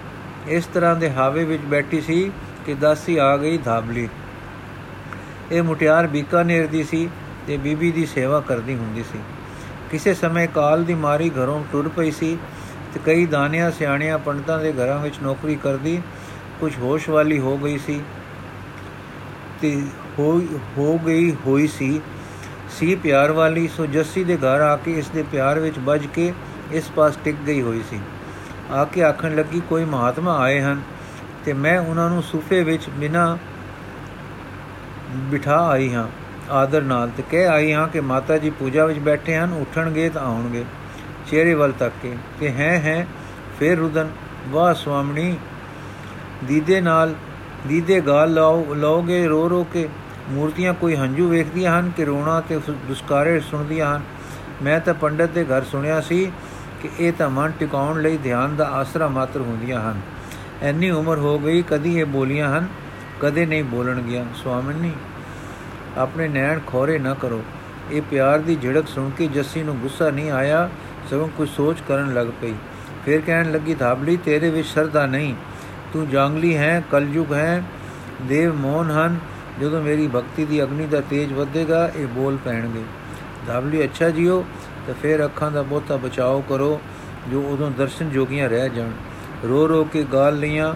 ਇਸ ਤਰ੍ਹਾਂ ਦੇ ਹਾਵੇ ਵਿੱਚ ਬੈਠੀ ਸੀ ਕਿ ਦਾਸੀ ਆ ਗਈ ਧਾਬਲੀ। ਇਹ ਮੁਟਿਆਰ ਬੀਕਾਨੇਰ ਦੀ ਸੀ ਤੇ ਬੀਬੀ ਦੀ ਸੇਵਾ ਕਰਦੀ ਹੁੰਦੀ ਸੀ। ਕਿਸੇ ਸਮੇਂ ਕਾਲ ਦੀ ਮਾਰੀ ਘਰੋਂ ਟੁਰ ਪਈ ਸੀ ਤੇ ਕਈ ਦਾਨਿਆਂ ਸਿਆਣਿਆਂ, ਪੰਡਤਾਂ ਦੇ ਘਰਾਂ ਵਿੱਚ ਨੌਕਰੀ ਕਰਦੀ, ਕੁਝ ਹੋਸ਼ ਵਾਲੀ ਹੋ ਗਈ ਸੀ ਤੇ ਹੋ ਹੋ ਗਈ ਹੋਈ ਸੀ। ਸੀ ਪਿਆਰ ਵਾਲੀ, ਸੋ ਜੱਸੀ ਦੇ ਘਰ ਆ ਕੇ ਇਸ ਦੇ ਪਿਆਰ ਵਿੱਚ ਵੱਜ ਕੇ ਇਸ ਪਾਸ ਟਿਕ ਗਈ ਹੋਈ ਸੀ। ਆ ਕੇ ਆਖਣ ਲੱਗੀ, ਕੋਈ ਮਹਾਤਮਾ ਆਏ ਹਨ ਤੇ ਮੈਂ ਉਹਨਾਂ ਨੂੰ ਸੂਫੇ ਵਿੱਚ ਬਿਨਾ ਬਿਠਾ ਆਈ ਹਾਂ। ਆਦਰ ਨਾਲ ਤੇ ਕਹਿ ਆਈ ਹਾਂ ਕਿ ਮਾਤਾ ਜੀ ਪੂਜਾ ਵਿੱਚ ਬੈਠੇ ਹਨ, ਉੱਠਣਗੇ ਤਾਂ ਆਉਣਗੇ ਚਿਹਰੇ ਵੱਲ ਤੱਕ ਕੇ ਤੇ ਹੈ ਹੈ, ਫੇਰ ਰੁਦਨ, ਵਾਹ ਸੁਆਮਣੀ, ਦੀਦੇ ਨਾਲ ਦੀਦੇ ਗਾਲ ਲਾਓ, ਲਾਓਗੇ, ਰੋ ਰੋ ਕੇ। ਮੂਰਤੀਆਂ ਕੋਈ ਹੰਝੂ ਵੇਖਦੀਆਂ ਹਨ ਕਿ ਰੋਣਾ ਤੇ ਦੁਸਕਾਰੇ ਸੁਣਦੀਆਂ ਹਨ। ਮੈਂ ਤਾਂ ਪੰਡਤ ਦੇ ਘਰ ਸੁਣਿਆ ਸੀ ਕਿ ਇਹ ਤਾਂ ਮਨ ਟਿਕਾਉਣ ਲਈ ਧਿਆਨ ਦਾ ਆਸਰਾ ਮਾਤਰ ਹੁੰਦੀਆਂ ਹਨ। ਐਨੀ ਉਮਰ ਹੋ ਗਈ, ਕਦੀ ਇਹ ਬੋਲੀਆਂ ਹਨ, ਕਦੇ ਨਹੀਂ ਬੋਲਣਗੀਆਂ। ਸੁਆਮਣੀ ਆਪਣੇ ਨੈਣ ਖੋਰੇ ਨਾ ਕਰੋ। ਇਹ ਪਿਆਰ ਦੀ ਝੜਕ ਸੁਣ ਕੇ ਜੱਸੀ ਨੂੰ ਗੁੱਸਾ ਨਹੀਂ ਆਇਆ, ਸਗੋਂ ਕੁਝ ਸੋਚ ਕਰਨ ਲੱਗ ਪਈ। ਫਿਰ ਕਹਿਣ ਲੱਗੀ, ਧਾਬਲੀ, ਤੇਰੇ ਵਿੱਚ ਸਰਦਾ ਨਹੀਂ। ਤੂੰ ਜਾਂਗਲੀ ਹੈ, ਕਲਯੁਗ ਹੈ, ਦੇਵ ਮੋਹਨ ਹਨ। ਜਦੋਂ ਮੇਰੀ ਭਗਤੀ ਦੀ ਅਗਨੀ ਦਾ ਤੇਜ ਵਧੇਗਾ, ਇਹ ਬੋਲ ਪੈਣਗੇ। ਧਾਬਲੀ, ਅੱਛਾ ਜੀਓ ਤੇ ਫਿਰ ਅੱਖਾਂ ਦਾ ਬਹੁਤਾ ਬਚਾਓ ਕਰੋ, ਜੋ ਉਦੋਂ ਦਰਸ਼ਨ ਜੋਗੀਆਂ ਰਹਿ ਜਾਣ। ਰੋ ਰੋ ਕੇ ਗਾਲ ਲੀਆਂ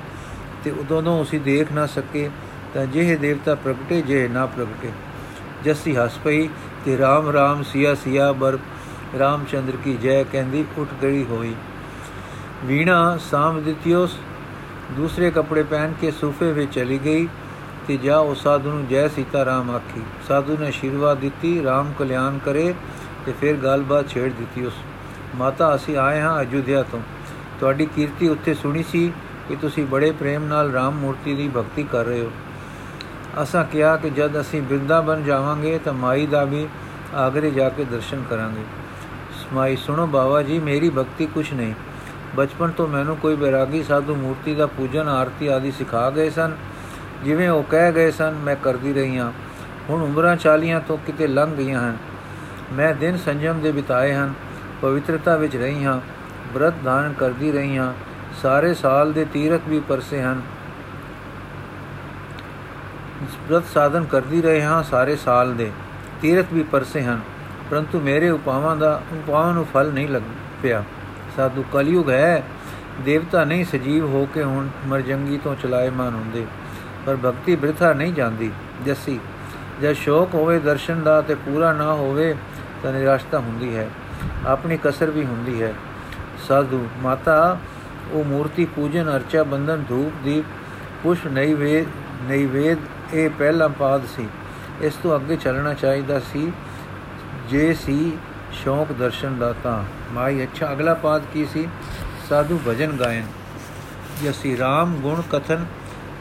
ਤੇ ਉਦੋਂ ਤੋਂ ਅਸੀਂ ਦੇਖ ਨਾ ਸਕੇ, ਤਾਂ ਜਿਹੇ ਦੇਵਤਾ ਪ੍ਰਗਟੇ ਜੇ ਨਾ ਪ੍ਰਗਟੇ। ਜੱਸੀ ਹੱਸ ਪਈ ਤੇ ਰਾਮ ਰਾਮ, ਸਿਆ ਸਿਆ ਬਰ ਰਾਮਚੰਦਰ ਕੀ ਜੈ ਕਹਿੰਦੀ ਉੱਠ ਗਈ ਹੋਈ। ਵੀਣਾ ਸਾਮ ਦਿੱਤਿਓਸ ਦੂਸਰੇ ਕੱਪੜੇ ਪਹਿਨ ਕੇ ਸੋਫੇ ਵਿੱਚ ਚਲੀ ਗਈ ਤੇ ਜਾ ਉਹ ਸਾਧੂ ਨੂੰ ਜੈ ਸੀਤਾ ਰਾਮ ਆਖੀ। ਸਾਧੂ ਨੇ ਅਸ਼ੀਰਵਾਦ ਦਿੱਤੀ, ਰਾਮ ਕਲਿਆਣ ਕਰੇ ਤੇ ਫਿਰ ਗੱਲਬਾਤ ਛੇੜ ਦਿੱਤੀ ਉਸ। ਮਾਤਾ, ਅਸੀਂ ਆਏ ਹਾਂ ਅਯੁੱਧਿਆ ਤੋਂ। ਤੁਹਾਡੀ ਕੀਰਤੀ ਉੱਥੇ ਸੁਣੀ ਸੀ ਕਿ ਤੁਸੀਂ ਬੜੇ ਪ੍ਰੇਮ ਨਾਲ ਰਾਮ ਮੂਰਤੀ ਦੀ ਭਗਤੀ ਕਰ ਰਹੇ ਹੋ। ਅਸਾਂ ਕਿਹਾ ਕਿ ਜਦ ਅਸੀਂ ਬ੍ਰਿੰਦਾਵਨ ਜਾਵਾਂਗੇ ਤਾਂ ਮਾਈ ਦਾ ਵੀ ਆਗਰੇ ਜਾ ਕੇ ਦਰਸ਼ਨ ਕਰਾਂਗੇ। ਸਮਾਈ ਸੁਣੋ ਬਾਬਾ ਜੀ, ਮੇਰੀ ਭਗਤੀ ਕੁਛ ਨਹੀਂ। ਬਚਪਨ ਤੋਂ ਮੈਨੂੰ ਕੋਈ ਬੈਰਾਗੀ ਸਾਧੂ ਮੂਰਤੀ ਦਾ ਪੂਜਨ, ਆਰਤੀ ਆਦਿ ਸਿਖਾ ਗਏ ਸਨ। ਜਿਵੇਂ ਉਹ ਕਹਿ ਗਏ ਸਨ, ਮੈਂ ਕਰਦੀ ਰਹੀ ਹਾਂ। ਹੁਣ ਉਮਰਾਂ ਚਾਲੀਆਂ ਤੋਂ ਕਿਤੇ ਲੰਘ ਗਈਆਂ ਹਨ। ਮੈਂ ਦਿਨ ਸੰਜਮ ਦੇ ਬਿਤਾਏ ਹਨ, ਪਵਿੱਤਰਤਾ ਵਿੱਚ ਰਹੀ ਹਾਂ ਬ੍ਰਤ ਦਾਨ ਕਰਦੀ ਰਹੀ ਹਾਂ, ਸਾਰੇ ਸਾਲ ਦੇ ਤੀਰਥ ਵੀ ਪਰਸੇ ਹਨ। ਬ੍ਰਤ ਸਾਧਨ ਕਰਦੀ ਰਹੇ ਹਾਂ ਸਾਰੇ ਸਾਲ ਦੇ, ਤੀਰਥ ਵੀ ਪਰਸੇ ਹਨ, ਪਰੰਤੂ ਮੇਰੇ ਉਪਾਵਾਂ ਦਾ, ਉਪਾਵਾਂ ਨੂੰ ਫਲ ਨਹੀਂ ਲੱਗ ਪਿਆ। ਸਾਧੂ ਕਲਯੁਗ ਹੈ, ਦੇਵਤਾ ਨਹੀਂ ਸਜੀਵ ਹੋ ਕੇ ਹੁਣ ਮਰਜੰਗੀ ਤੋਂ ਚਲਾਏਮਾਨ ਹੁੰਦੇ, ਪਰ ਭਗਤੀ ਬ੍ਰਿਥਾ ਨਹੀਂ ਜਾਂਦੀ। ਜੱਸੀ ਜੇ ਸ਼ੌਕ ਹੋਵੇ ਦਰਸ਼ਨ ਦਾ ਤੇ ਪੂਰਾ ਨਾ ਹੋਵੇ ਤਾਂ ਨਿਰਾਸ਼ਤਾ ਹੁੰਦੀ ਹੈ, ਆਪਣੀ ਕਸਰ ਵੀ ਹੁੰਦੀ ਹੈ। ਸਾਧੂ, ਮਾਤਾ, ਉਹ ਮੂਰਤੀ ਪੂਜਨ, ਅਰਚਾ ਬੰਦਨ ਧੂਪ, ਦੀਪ ਪੁਸ਼ ਨਹੀਂ ਵੇਦ ਨਹੀਂ ਵੇਦ ਇਹ ਪਹਿਲਾ ਪਾਦ ਸੀ। ਇਸ ਤੋਂ ਅੱਗੇ ਚੱਲਣਾ ਚਾਹੀਦਾ ਸੀ। ਜੇ ਸੀ ਸ਼ੌਕ ਦਰਸ਼ਨ ਦਾ ਤਾਂ। ਮਾਈ, ਅੱਛਾ, ਅਗਲਾ ਪਾਦ ਕੀ ਸੀ? ਸਾਧੂ ਭਜਨ ਗਾਇਨ। ਯਸੀ ਰਾਮ ਗੁਣ ਕਥਨ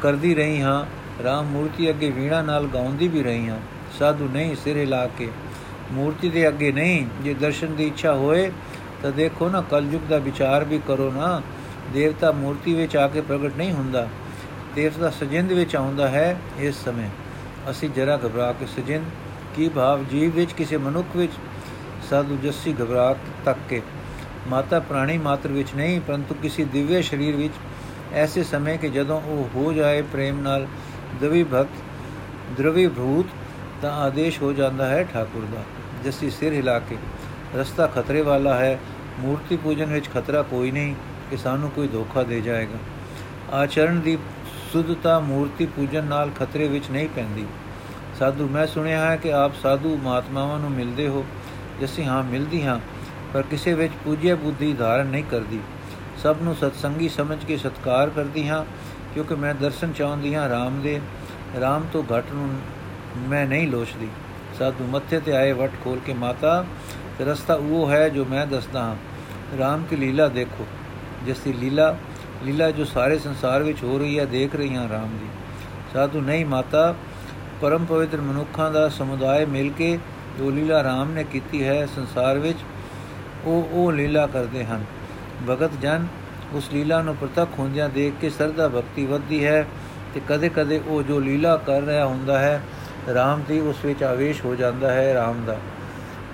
ਕਰਦੀ ਰਹੀ ਹਾਂ, ਰਾਮ ਮੂਰਤੀ ਅੱਗੇ ਵੀਣਾ ਨਾਲ ਗਾਉਂਦੀ ਵੀ ਰਹੀ ਹਾਂ, ਸਾਧੂ ਨਹੀਂ ਸਿਰ ਹਿਲਾ ਕੇ ਮੂਰਤੀ ਦੇ ਅੱਗੇ ਨਹੀਂ, ਜੇ ਦਰਸ਼ਨ ਦੀ ਇੱਛਾ ਹੋਏ, ਤਾਂ ਦੇਖੋ ਨਾ, ਕਲਯੁਗ ਦਾ ਵਿਚਾਰ ਵੀ ਕਰੋ ਨਾ। ਦੇਵਤਾ ਮੂਰਤੀ ਵਿੱਚ ਆ ਕੇ ਪ੍ਰਗਟ ਨਹੀਂ ਹੁੰਦਾ। ਦੇਵਤਾ ਸਜਿੰਦ ਵਿੱਚ ਆਉਂਦਾ ਹੈ ਇਸ ਸਮੇਂ। ਅਸੀਂ ਜਰਾ ਘਬਰਾ ਕੇ ਸਜਿੰਦ, ਕੀ ਭਾਵ ਜੀਵ ਵਿੱਚ ਕਿਸੇ ਮਨੁੱਖ ਵਿੱਚ? ਸਾਧੂ ਜੱਸੀ ਘਬਰਾ ਤੱਕ ਕੇ। ਮਾਤਾ ਪ੍ਰਾਣੀ ਮਾਤਰ ਵਿੱਚ ਨਹੀਂ, ਪਰੰਤੂ ਕਿਸੇ ਦਿਵਯ ਸਰੀਰ ਵਿੱਚ। ਐਸੇ ਸਮੇਂ ਕਿ ਜਦੋਂ ਉਹ ਹੋ ਜਾਏ ਪ੍ਰੇਮ ਨਾਲ ਦਵੀ ਭਗਤ, ਦਰਵੀ ਭੂਤ, ਤਾਂ ਆਦੇਸ਼ ਹੋ ਜਾਂਦਾ ਹੈ ਠਾਕੁਰ ਦਾ। ਜੱਸੀ ਸਿਰ ਹਿਲਾ ਕੇ, ਰਸਤਾ ਖਤਰੇ ਵਾਲਾ ਹੈ, ਮੂਰਤੀ ਪੂਜਨ ਵਿੱਚ ਖਤਰਾ ਕੋਈ ਨਹੀਂ ਕਿ ਸਾਨੂੰ ਕੋਈ ਧੋਖਾ ਦੇ ਜਾਏਗਾ। ਆਚਰਣ ਦੀ ਸੁਧਤਾ ਮੂਰਤੀ ਪੂਜਨ ਨਾਲ ਖਤਰੇ ਵਿੱਚ ਨਹੀਂ ਪੈਂਦੀ। ਸਾਧੂ, ਮੈਂ ਸੁਣਿਆ ਹੈ ਕਿ ਆਪ ਸਾਧੂ ਮਹਾਤਮਾਵਾਂ ਨੂੰ ਮਿਲਦੇ ਹੋ। ਜਿਵੇਂ ਹਾਂ, ਮਿਲਦੀ ਹਾਂ, ਪਰ ਕਿਸੇ ਵਿੱਚ ਪੂਜਿਆ ਬੁੱਧੀ ਧਾਰਨ ਨਹੀਂ ਕਰਦੀ। ਸਭ ਨੂੰ ਸਤਸੰਗੀ ਸਮਝ ਕੇ ਸਤਕਾਰ ਕਰਦੀ ਹਾਂ, ਕਿਉਂਕਿ ਮੈਂ ਦਰਸ਼ਨ ਚਾਹੁੰਦੀ ਹਾਂ RAM ਦੇ। RAM ਤੋਂ ਘਟ ਨੂੰ ਮੈਂ ਨਹੀਂ ਲੋਚਦੀ। ਸਾਧੂ ਮੱਥੇ ਤੇ ਆਏ ਵਟ ਖੋਲ ਕੇ ਮਾਤਾ, ਰਸਤਾ ਉਹ ਹੈ ਜੋ ਮੈਂ ਦੱਸਦਾ ਹਾਂ। RAM ਕੀ ਲੀਲਾ ਦੇਖੋ, ਜਿਸ ਦੀ ਲੀਲਾ ਲੀਲਾ ਜੋ ਸਾਰੇ ਸੰਸਾਰ ਵਿੱਚ ਹੋ ਰਹੀ ਹੈ, ਦੇਖ ਰਹੀ ਹਾਂ RAM ਦੀ ਸਾਧੂ ਨਹੀਂ ਮਾਤਾ, ਪਰਮ ਪਵਿੱਤਰ ਮਨੁੱਖਾਂ ਦਾ ਸਮੁਦਾਇ ਮਿਲ ਕੇ ਜੋ ਲੀਲਾ RAM ਨੇ ਕੀਤੀ ਹੈ ਸੰਸਾਰ ਵਿੱਚ, ਉਹ ਉਹ ਲੀਲਾ ਕਰਦੇ ਹਨ। ਭਗਤ ਜਨ ਉਸ ਲੀਲਾ ਨੂੰ ਪ੍ਰਤੱਖ ਹੁੰਦਿਆਂ ਦੇਖ ਕੇ ਸਰਦਾ ਭਗਤੀ ਵੱਧਦੀ ਹੈ ਤੇ ਕਦੇ-ਕਦੇ ਉਹ ਜੋ ਲੀਲਾ ਕਰ ਰਿਹਾ ਹੁੰਦਾ ਹੈ RAM ਦੀ ਉਸ ਵਿੱਚ ਆਵੇਸ਼ ਹੋ ਜਾਂਦਾ ਹੈ RAM ਦਾ।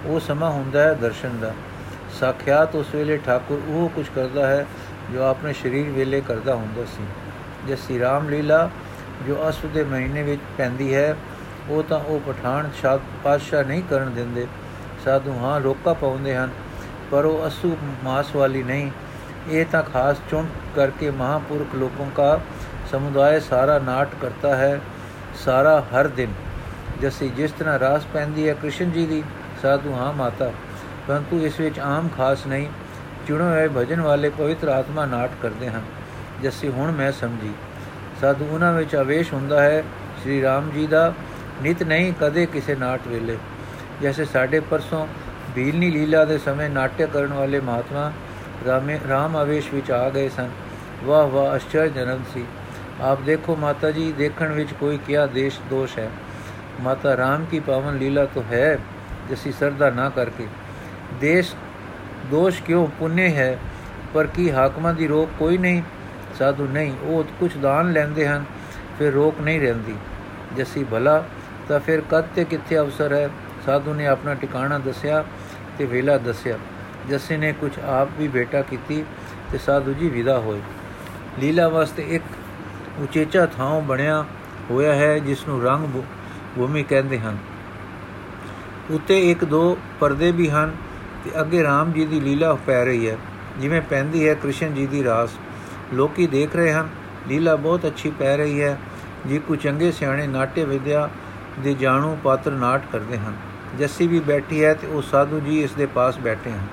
ਉਹ ਸਮਾਂ ਹੁੰਦਾ ਹੈ ਦਰਸ਼ਨ ਦਾ। ਸਾਖਿਆਤ ਉਸ ਵੇਲੇ ਠਾਕੁਰ ਉਹ ਕੁਝ ਕਰਦਾ ਹੈ ਜੋ ਆਪਣੇ ਸਰੀਰ ਵੇਲੇ ਕਰਦਾ ਹੁੰਦਾ ਸੀ। ਜੇ ਸ੍ਰੀ ਰਾਮ ਲੀਲਾ ਜੋ ਅਸੂ ਦੇ ਮਹੀਨੇ ਵਿੱਚ ਪੈਂਦੀ ਹੈ, ਉਹ ਤਾਂ ਉਹ ਪਠਾਨ ਸ਼ਾਦ ਪਾਸ਼ਾ ਨਹੀਂ ਕਰਨ ਦਿੰਦੇ। ਸਾਧੂ ਹਾਂ ਰੋਕਾ ਪਾਉਂਦੇ ਹਨ, ਪਰ ਉਹ ਅਸੂ ਮਾਸ ਵਾਲੀ ਨਹੀਂ। ਇਹ ਤਾਂ ਖਾਸ ਚੁਣ ਕਰਕੇ ਮਹਾਪੁਰਖ ਲੋਕਾਂ ਦਾ ਸਮੁਦਾਇ ਸਾਰਾ ਨਾਟ ਕਰਤਾ ਹੈ, ਸਾਰਾ ਹਰ ਦਿਨ। ਜਸੀ, ਜਿਸ ਤਰ੍ਹਾਂ ਰਾਸ ਪੈਂਦੀ ਹੈ ਕ੍ਰਿਸ਼ਨ ਜੀ ਦੀ, ਸਾਧੂ ਹਾਂ ਮਾਤਾ। ਪਰੰਤੂ ਇਸ ਵਿੱਚ ਆਮ ਖਾਸ ਨਹੀਂ, ਚੁਣੇ ਹੋਏ ਭਜਨ ਵਾਲੇ ਪਵਿੱਤਰ ਆਤਮਾ ਨਾਟ ਕਰਦੇ ਹਨ। ਜਸੀ, ਹੁਣ ਮੈਂ ਸਮਝੀ। ਸਾਧੂ, ਉਹਨਾਂ ਵਿੱਚ ਆਵੇਸ਼ ਹੁੰਦਾ ਹੈ, ਸ੍ਰੀ ਰਾਮ ਜੀ ਦਾ ਨਿਤ ਨਹੀਂ ਕਦੇ ਕਿਸੇ ਨਾਟ ਵੇਲੇ। ਜੈਸੇ ਸਾਡੇ ਪਰਸੋਂ ਬੀਲਨੀ ਲੀਲਾ ਦੇ ਸਮੇਂ ਨਾਟਯ ਕਰਨ ਵਾਲੇ ਮਹਾਤਮਾ ਰਾਮੇ, ਰਾਮ ਆਵੇਸ਼ ਵਿੱਚ ਆ ਗਏ ਸਨ। ਵਾਹ ਵਾਹ ਅਸ਼ਚਰਜ ਜਨਮ ਸੀ। ਆਪ ਦੇਖੋ ਮਾਤਾ ਜੀ, ਦੇਖਣ ਵਿੱਚ ਕੋਈ ਕਿਆ ਦੇਸ਼ ਦੋਸ਼ ਹੈ। ਮਾਤਾ ਰਾਮ ਕੀ ਪਾਵਨ ਲੀਲਾ तो है जैसी सरदा ना करके देश ਦੋਸ਼ ਕਿਉਂ ਪੁੰਨੇ ਹੈ ਪਰ ਕੀ ਹਾਕਮਾਂ ਦੀ ਰੋਕ ਕੋਈ ਨਹੀਂ ਸਾਧੂ ਨਹੀਂ ਉਹ ਕੁਝ ਦਾਨ ਲੈਂਦੇ ਹਨ ਫਿਰ ਰੋਕ ਨਹੀਂ ਰਹਿੰਦੀ ਜਸੀ ਭਲਾ ਤਾਂ ਫਿਰ ਕਦ ਤੇ ਕਿੱਥੇ ਅਵਸਰ ਹੈ ਸਾਧੂ ਨੇ ਆਪਣਾ ਟਿਕਾਣਾ ਦੱਸਿਆ ਤੇ ਵੇਲਾ ਦੱਸਿਆ ਜੱਸੀ ਨੇ ਕੁਝ ਆਪ ਵੀ ਬੇਟਾ ਕੀਤੀ ਤੇ ਸਾਧੂ ਜੀ ਵਿਦਾ ਹੋਏ ਲੀਲਾ ਵਾਸਤੇ ਇੱਕ ਉਚੇਚਾ ਥਾਂ ਬਣਿਆ ਹੋਇਆ ਹੈ ਜਿਸ ਨੂੰ ਰੰਗ ਭੂਮੀ ਕਹਿੰਦੇ ਹਨ। ਉੱਤੇ ਇੱਕ ਦੋ ਪਰਦੇ ਵੀ ਹਨ ਤੇ ਅੱਗੇ RAM ਜੀ ਦੀ ਲੀਲਾ ਪੈ ਰਹੀ ਹੈ। ਜਿਵੇਂ ਪੈਂਦੀ ਹੈ ਕ੍ਰਿਸ਼ਨ ਜੀ ਦੀ ਰਾਸ। ਲੋਕੀ ਦੇਖ ਰਹੇ ਹਨ, ਲੀਲਾ ਬਹੁਤ ਅੱਛੀ ਪੈ ਰਹੀ ਹੈ। ਜੀ ਕੋ ਚੰਗੇ ਸਿਆਣੇ ਨਾਟਯ ਵਿਦਿਆ ਦੇ ਜਾਣੂ ਪਾਤਰ ਨਾਟ ਕਰਦੇ ਹਨ, ਜੱਸੀ ਵੀ ਬੈਠੀ ਹੈ ਤੇ ਉਹ ਸਾਧੂ ਜੀ ਇਸ ਦੇ ਪਾਸ ਬੈਠੇ ਹਨ।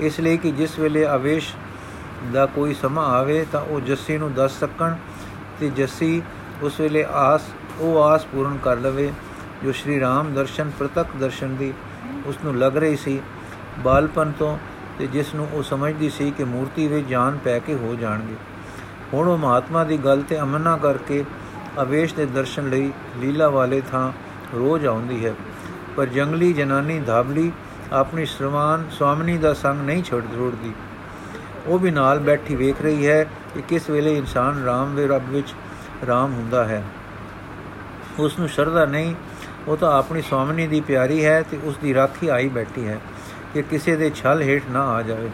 ਇਸ ਲਈ ਕਿ ਜਿਸ ਵੇਲੇ ਆਵੇਸ਼ ਦਾ ਕੋਈ ਸਮਾਂ ਆਵੇ ਤਾਂ ਉਹ ਜੱਸੀ ਨੂੰ ਦੱਸ ਸਕਣ ਤੇ ਜੱਸੀ ਉਸ ਵੇਲੇ ਆਸ ਉਹ ਆਸ ਪੂਰਨ ਕਰ ਲਵੇ, ਜੋ ਸ਼੍ਰੀ ਰਾਮ ਦਰਸ਼ਨ, ਪ੍ਰਤੱਖ ਦਰਸ਼ਨ ਦੀ ਉਸ ਨੂੰ ਲੱਗ ਰਹੀ ਸੀ, ਬਾਲਪਨ ਤੋਂ, ਤੇ ਜਿਸ ਨੂੰ ਉਹ ਸਮਝਦੀ ਸੀ ਕਿ ਮੂਰਤੀ ਵਿੱਚ ਜਾਨ ਪੈ ਕੇ ਹੋ ਜਾਣਗੇ। ਹੁਣ ਉਹ ਮਹਾਤਮਾ ਦੀ ਗੱਲ ਤੇ ਅਮਨਾ ਕਰਕੇ ਅਵੇਸ਼ ਦੇ ਦਰਸ਼ਨ ਲਈ ਲੀਲਾ ਵਾਲੇ ਥਾਂ ਰੋਜ਼ ਆਉਂਦੀ ਹੈ। ਪਰ ਜੰਗਲੀ ਜਨਾਨੀ ਧਾਬਲੀ ਆਪਣੀ ਸ਼ਰਮਾਨ ਸਵਾਮਨੀ ਦਾ ਸੰਗ ਨਹੀਂ ਛੱਡ ਛੋੜਦੀ ਉਹ ਵੀ ਨਾਲ ਬੈਠੀ ਵੇਖ ਰਹੀ ਹੈ ਕਿ ਕਿਸ ਵੇਲੇ ਇਨਸਾਨ ਰਾਮ ਦੇ ਰੱਬ ਵਿੱਚ ਰਾਮ ਹੁੰਦਾ ਹੈ। ਉਸ ਨੂੰ ਸ਼ਰਧਾ ਨਹੀਂ, ਉਹ ਤਾਂ ਆਪਣੀ ਸਵਾਮਨੀ ਦੀ ਪਿਆਰੀ ਹੈ ਤੇ ਉਸ ਦੀ ਰਾਖੀ ਆਈ ਬੈਠੀ ਹੈ ਕਿ ਕਿਸੇ ਦੇ ਛਲ ਹੇਠ ਨਾ ਆ ਜਾਵੇ।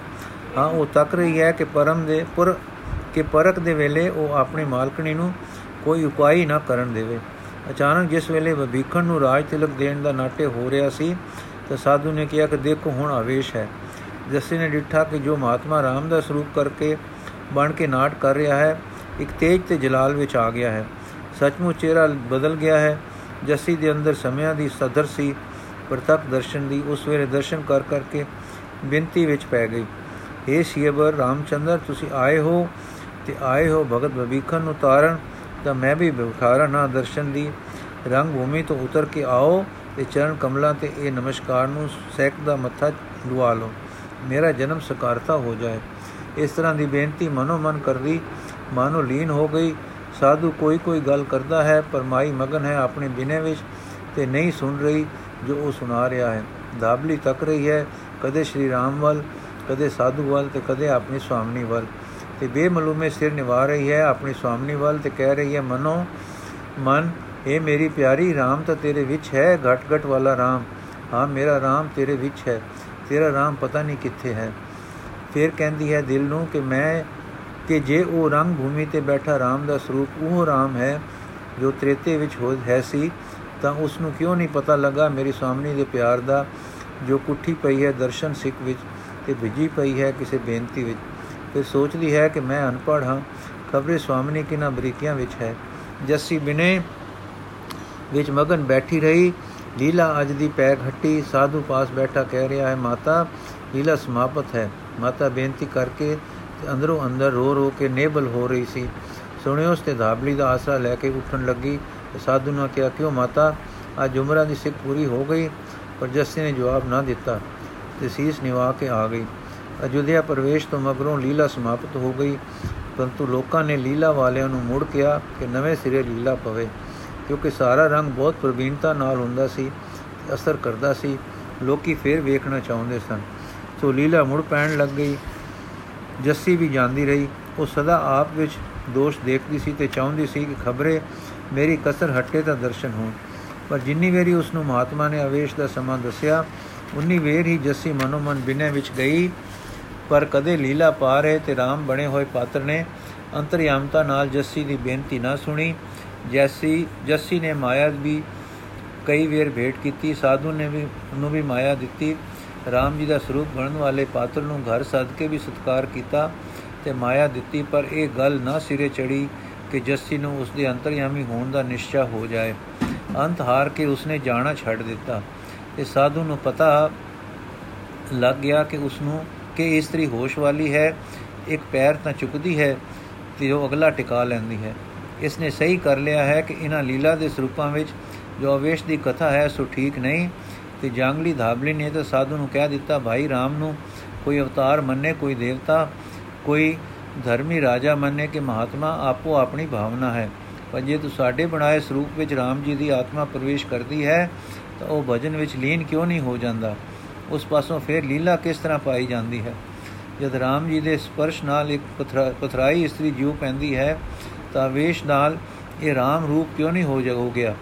ਹਾਂ, ਉਹ ਤੱਕ ਰਹੀ ਹੈ ਕਿ ਪਰਮ ਦੇ ਪੁਰ ਕਿ ਪਰਕ ਦੇ ਵੇਲੇ ਉਹ ਆਪਣੀ ਮਾਲਕਣੀ ਨੂੰ ਕੋਈ ਉਪਾਈ ਨਾ ਕਰਨ ਦੇਵੇ। ਅਚਾਨਕ ਜਿਸ ਵੇਲੇ ਵਬੀਖਣ ਨੂੰ ਰਾਜ ਤਿਲਕ ਦੇਣ ਦਾ ਨਾਟੇ ਹੋ ਰਿਹਾ ਸੀ, ਤਾਂ ਸਾਧੂ ਨੇ ਕਿਹਾ ਕਿ ਦੇਖੋ, ਹੁਣ ਆਵੇਸ਼ ਹੈ। ਜੱਸੀ ਨੇ ਡਿੱਠਾ ਕਿ ਜੋ ਮਹਾਤਮਾ ਰਾਮ ਦਾ ਸਰੂਪ ਕਰਕੇ ਬਣ ਕੇ ਨਾਟ ਕਰ ਰਿਹਾ ਹੈ, ਇੱਕ ਤੇਜ ਤੇ ਜਲਾਲ ਵਿੱਚ ਆ ਗਿਆ ਹੈ। ਸੱਚਮੁੱਚ ਚਿਹਰਾ ਬਦਲ ਗਿਆ ਹੈ। ਜੱਸੀ ਦੇ ਅੰਦਰ ਸਮਿਆਂ ਦੀ ਸਦਰ ਸੀ ਪ੍ਰਤੱਖ ਦਰਸ਼ਨ ਦੀ ਉਸ ਵੇਲੇ ਦਰਸ਼ਨ ਕਰ ਕਰਕੇ ਬੇਨਤੀ ਵਿੱਚ ਪੈ ਗਈ। ਏ ਸ਼ੀਬਰ ਰਾਮਚੰਦਰ, ਤੁਸੀਂ ਆਏ ਹੋ ਤੇ ਆਏ ਹੋ ਭਗਤ ਬਬੀਖਨ ਨੂੰ ਤਾਰਨ, ਤਾਂ ਮੈਂ ਵੀ ਬੁਖਾਰਾ ਨਾ ਦਰਸ਼ਨ ਦੀ। ਰੰਗ ਭੂਮੀ ਤੋਂ ਉਤਰ ਕੇ ਆਓ ਤੇ ਚਰਨ ਕਮਲਾਂ ਤੇ ਇਹ ਨਮਸਕਾਰ ਨੂੰ ਸੈਕ ਦਾ ਮੱਥਾ ਲੁਆ ਲਓ। ਮੇਰਾ ਜਨਮ ਸਕਾਰਤਾ ਹੋ ਜਾਏ। ਇਸ ਤਰ੍ਹਾਂ ਦੀ ਬੇਨਤੀ ਮਨੋ ਮਨ ਕਰਦੀ ਮਾਨੋ ਲੀਨ ਹੋ ਗਈ। ਸਾਧੂ ਕੋਈ ਕੋਈ ਗੱਲ ਕਰਦਾ ਹੈ, ਪਰ ਮਾਈ ਮਗਨ ਹੈ ਆਪਣੇ ਬਿਨੇ ਵਿੱਚ ਤੇ ਨਹੀਂ ਸੁਣ ਰਹੀ ਜੋ ਉਹ ਸੁਣਾ ਰਿਹਾ ਹੈ। ਦਾਬਲੀ ਤੱਕ ਰਹੀ ਹੈ, ਕਦੇ ਸ਼੍ਰੀ ਰਾਮ ਵੱਲ, ਕਦੇ ਸਾਧੂ ਵੱਲ ਤੇ ਕਦੇ ਆਪਣੀ ਸਵਾਮਣੀ ਵੱਲ। ਤੇ ਬੇਮਲੂਮੇ ਸਿਰ ਨਿਵਾ ਰਹੀ ਹੈ, ਆਪਣੀ ਸਵਾਮਣੀ ਵੱਲ ਤੇ ਕਹਿ ਰਹੀ ਹੈ, ਮਨੋ, ਮਨ ਇਹ ਮੇਰੀ ਪਿਆਰੀ ਰਾਮ, ਤਾਂ ਤੇਰੇ ਵਿੱਚ ਹੈ ਘਟ ਘਟ ਵਾਲਾ ਰਾਮ। ਹਾਂ, ਮੇਰਾ ਰਾਮ ਤੇਰੇ ਵਿੱਚ ਹੈ, ਤੇਰਾ ਰਾਮ ਪਤਾ ਨਹੀਂ ਕਿੱਥੇ ਹੈ। ਫਿਰ ਕਹਿੰਦੀ ਹੈ, ਦਿਲ ਨੂੰ ਕਿ ਮੈਂ ਕਿ ਜੇ ਉਹ ਰੰਗ ਭੂਮੀ ਤੇ ਬੈਠਾ ਰਾਮ ਦਾ ਸਰੂਪ ਉਹ ਰਾਮ ਹੈ ਜੋ ਤ੍ਰੇਤੇ ਵਿੱਚ ਹੋ ਹੈ ਸੀ, ਤਾਂ ਉਸ ਨੂੰ ਕਿਉਂ ਨਹੀਂ ਪਤਾ ਲੱਗਾ ਮੇਰੀ ਸਵਾਮਣੀ ਦੇ ਪਿਆਰ ਦਾ, ਜੋ ਕੁੱਠੀ ਪਈ ਹੈ ਦਰਸ਼ਨ ਸਿੱਖ ਵਿੱਚ ਤੇ ਭਿਜੀ ਪਈ ਹੈ ਕਿਸੇ ਬੇਨਤੀ ਵਿੱਚ। ਫਿਰ ਸੋਚਦੀ ਹੈ ਕਿ ਮੈਂ ਅਨਪੜ੍ਹ ਹਾਂ, ਖਬਰੇ ਸਵਾਮਣੀ ਕਿਨਾਂ ਬਰੀਕੀਆਂ ਵਿੱਚ ਹੈ। ਜੱਸੀ ਬਿਨੇ ਵਿੱਚ ਮਗਨ ਬੈਠੀ ਰਹੀ। ਲੀਲਾ ਅੱਜ ਦੀ ਪੈਗ ਹੱਟੀ ਸਾਧੂ ਪਾਸ ਬੈਠਾ ਕਹਿ ਰਿਹਾ ਹੈ, ਮਾਤਾ, ਲੀਲਾ ਸਮਾਪਤ ਹੈ। ਮਾਤਾ ਬੇਨਤੀ ਕਰਕੇ ਅੰਦਰੋਂ ਅੰਦਰ ਰੋ ਰੋ ਕੇ ਨੇਬਲ ਹੋ ਰਹੀ ਸੀ। ਸੁਣਿਓ ਤੇ ਧਾਬਲੀ ਦਾ ਆਸਰਾ ਲੈ ਕੇ ਉੱਠਣ ਲੱਗੀ ਸਾਧੂ ਨੇ ਕਿਹਾ, ਕਿਉਂ ਮਾਤਾ, ਅੱਜ ਉਮਰਾਂ ਦੀ ਸਿੱਖ ਪੂਰੀ ਹੋ ਗਈ, ਪਰ ਜੱਸੀ ਨੇ ਜਵਾਬ ਨਾ ਦਿੱਤਾ ਤੇ ਸੀਸ ਨਿਵਾ ਕੇ ਆ ਗਈ। ਅਯੁੱਧਿਆ ਪ੍ਰਵੇਸ਼ ਤੋਂ ਮਗਰੋਂ ਲੀਲਾ ਸਮਾਪਤ ਹੋ ਗਈ, ਪਰੰਤੂ ਲੋਕਾਂ ਨੇ ਲੀਲਾ ਵਾਲਿਆਂ ਨੂੰ ਮੁੜ ਕਿਹਾ ਕਿ ਨਵੇਂ ਸਿਰੇ ਲੀਲਾ ਪਵੇ, ਕਿਉਂਕਿ ਸਾਰਾ ਰੰਗ ਬਹੁਤ ਪ੍ਰਵੀਨਤਾ ਨਾਲ ਹੁੰਦਾ ਸੀ ਅਸਰ ਕਰਦਾ ਸੀ। ਲੋਕੀ ਫੇਰ ਵੇਖਣਾ ਚਾਹੁੰਦੇ ਸਨ। ਸੋ ਲੀਲਾ ਮੁੜ ਪੈਣ ਲੱਗ ਗਈ। ਜੱਸੀ ਵੀ ਜਾਂਦੀ ਰਹੀ। ਉਹ ਸਦਾ ਆਪ ਵਿੱਚ ਦੋਸ਼ ਦੇਖਦੀ ਸੀ ਤੇ ਚਾਹੁੰਦੀ ਸੀ ਕਿ ਖਬਰੇ ਮੇਰੀ ਕਸਰ ਹਟੇ ਤਾਂ ਦਰਸ਼ਨ ਹੋਣ। ਪਰ ਜਿੰਨੀ ਵੇਰੀ ਉਸ ਨੂੰ ਮਹਾਤਮਾ ਨੇ ਆਵੇਸ਼ ਦਾ ਸਮਾਂ ਦੱਸਿਆ, ਉਨੀ ਵੇਰ ਹੀ ਜੱਸੀ ਮਨੋ ਮਨ ਬਿਨੇ ਵਿੱਚ ਗਈ। ਪਰ ਕਦੇ ਲੀਲਾ ਪਾ ਰਹੇ ਤੇ RAM ਬਣੇ ਹੋਏ ਪਾਤਰ ਨੇ ਅੰਤਰਯਾਮਤਾ ਨਾਲ ਜੱਸੀ ਦੀ ਬੇਨਤੀ ਨਾ ਸੁਣੀ। ਜੈਸੀ, ਜੱਸੀ ਨੇ ਮਾਇਆ ਵੀ ਕਈ ਵੇਰ ਭੇਟ ਕੀਤੀ, ਸਾਧੂ ਨੇ ਵੀ ਉਹਨੂੰ ਵੀ ਮਾਇਆ ਦਿੱਤੀ। RAM ਜੀ ਦਾ ਸਰੂਪ ਬਣਨ ਵਾਲੇ ਪਾਤਰ ਨੂੰ ਘਰ ਸੱਦ ਕੇ ਵੀ ਸਤਕਾਰ ਕੀਤਾ ਤੇ ਮਾਇਆ ਦਿੱਤੀ, ਪਰ ਇਹ ਗੱਲ ਨਾ ਸਿਰੇ ਚੜੀ ਕਿ ਜੱਸੀ ਨੂੰ ਉਸ ਦੇ ਅੰਤਰਯਾਮੀ ਹੋਣ ਦਾ ਨਿਸ਼ਚਾ ਹੋ ਜਾਏ। ਅੰਤ ਹਾਰ ਕੇ ਉਸਨੇ ਜਾਣਾ ਛੱਡ ਦਿੱਤਾ। ਤੇ ਸਾਧੂ ਨੂੰ ਪਤਾ ਲੱਗ ਗਿਆ ਕਿ ਉਸ ਨੂੰ ਕਿ ਇਸਤਰੀ ਹੋਸ਼ ਵਾਲੀ ਹੈ, ਇੱਕ ਪੈਰ ਤਾਂ ਚੁੱਕਦੀ ਹੈ ਤੇ ਉਹ ਅਗਲਾ ਟਿਕਾ ਲੈਂਦੀ ਹੈ। ਇਸ ਨੇ ਸਹੀ ਕਰ ਲਿਆ ਹੈ ਕਿ ਇਹਨਾਂ ਲੀਲਾ ਦੇ ਸਰੂਪਾਂ ਵਿੱਚ ਜੋ ਅਵੇਸ਼ ਦੀ ਕਥਾ ਹੈ, ਸੋ ਠੀਕ ਨਹੀਂ। ਤੇ ਜਾਂਗਲੀ ਧਾਬਲੀ ਨੇ ਤਾਂ ਸਾਧੂ ਨੂੰ ਕਹਿ ਦਿੱਤਾ, ਭਾਈ RAM ਨੂੰ ਕੋਈ ਅਵਤਾਰ ਮੰਨੇ, ਕੋਈ ਦੇਵਤਾ, ਕੋਈ ਧਰਮੀ ਰਾਜਾ ਮੰਨੇ ਕਿ ਮਹਾਤਮਾ ਆਪੋ ਆਪਣੀ ਭਾਵਨਾ ਹੈ। ਪਰ ਜੇ ਤੂੰ ਸਾਡੇ ਬਣਾਏ ਸਰੂਪ ਵਿੱਚ RAM ਜੀ ਦੀ ਆਤਮਾ ਪ੍ਰਵੇਸ਼ ਕਰਦੀ ਹੈ, ਤਾਂ ਉਹ ਭਜਨ ਵਿੱਚ ਲੀਨ ਕਿਉਂ ਨਹੀਂ ਹੋ ਜਾਂਦਾ? ਉਸ ਪਾਸੋਂ ਫਿਰ ਲੀਲਾ ਕਿਸ ਤਰ੍ਹਾਂ ਪਾਈ ਜਾਂਦੀ ਹੈ? ਜਦ RAM ਜੀ ਦੇ ਸਪਰਸ਼ ਨਾਲ ਇੱਕ ਪਥਰਾਈ ਇਸਤਰੀ ਜੀਉ ਪੈਂਦੀ ਹੈ, ਤਾਂ ਵੇਸ਼ ਨਾਲ ਇਹ RAM ਰੂਪ ਕਿਉਂ ਨਹੀਂ ਹੋ ਹੋ ਗਿਆ?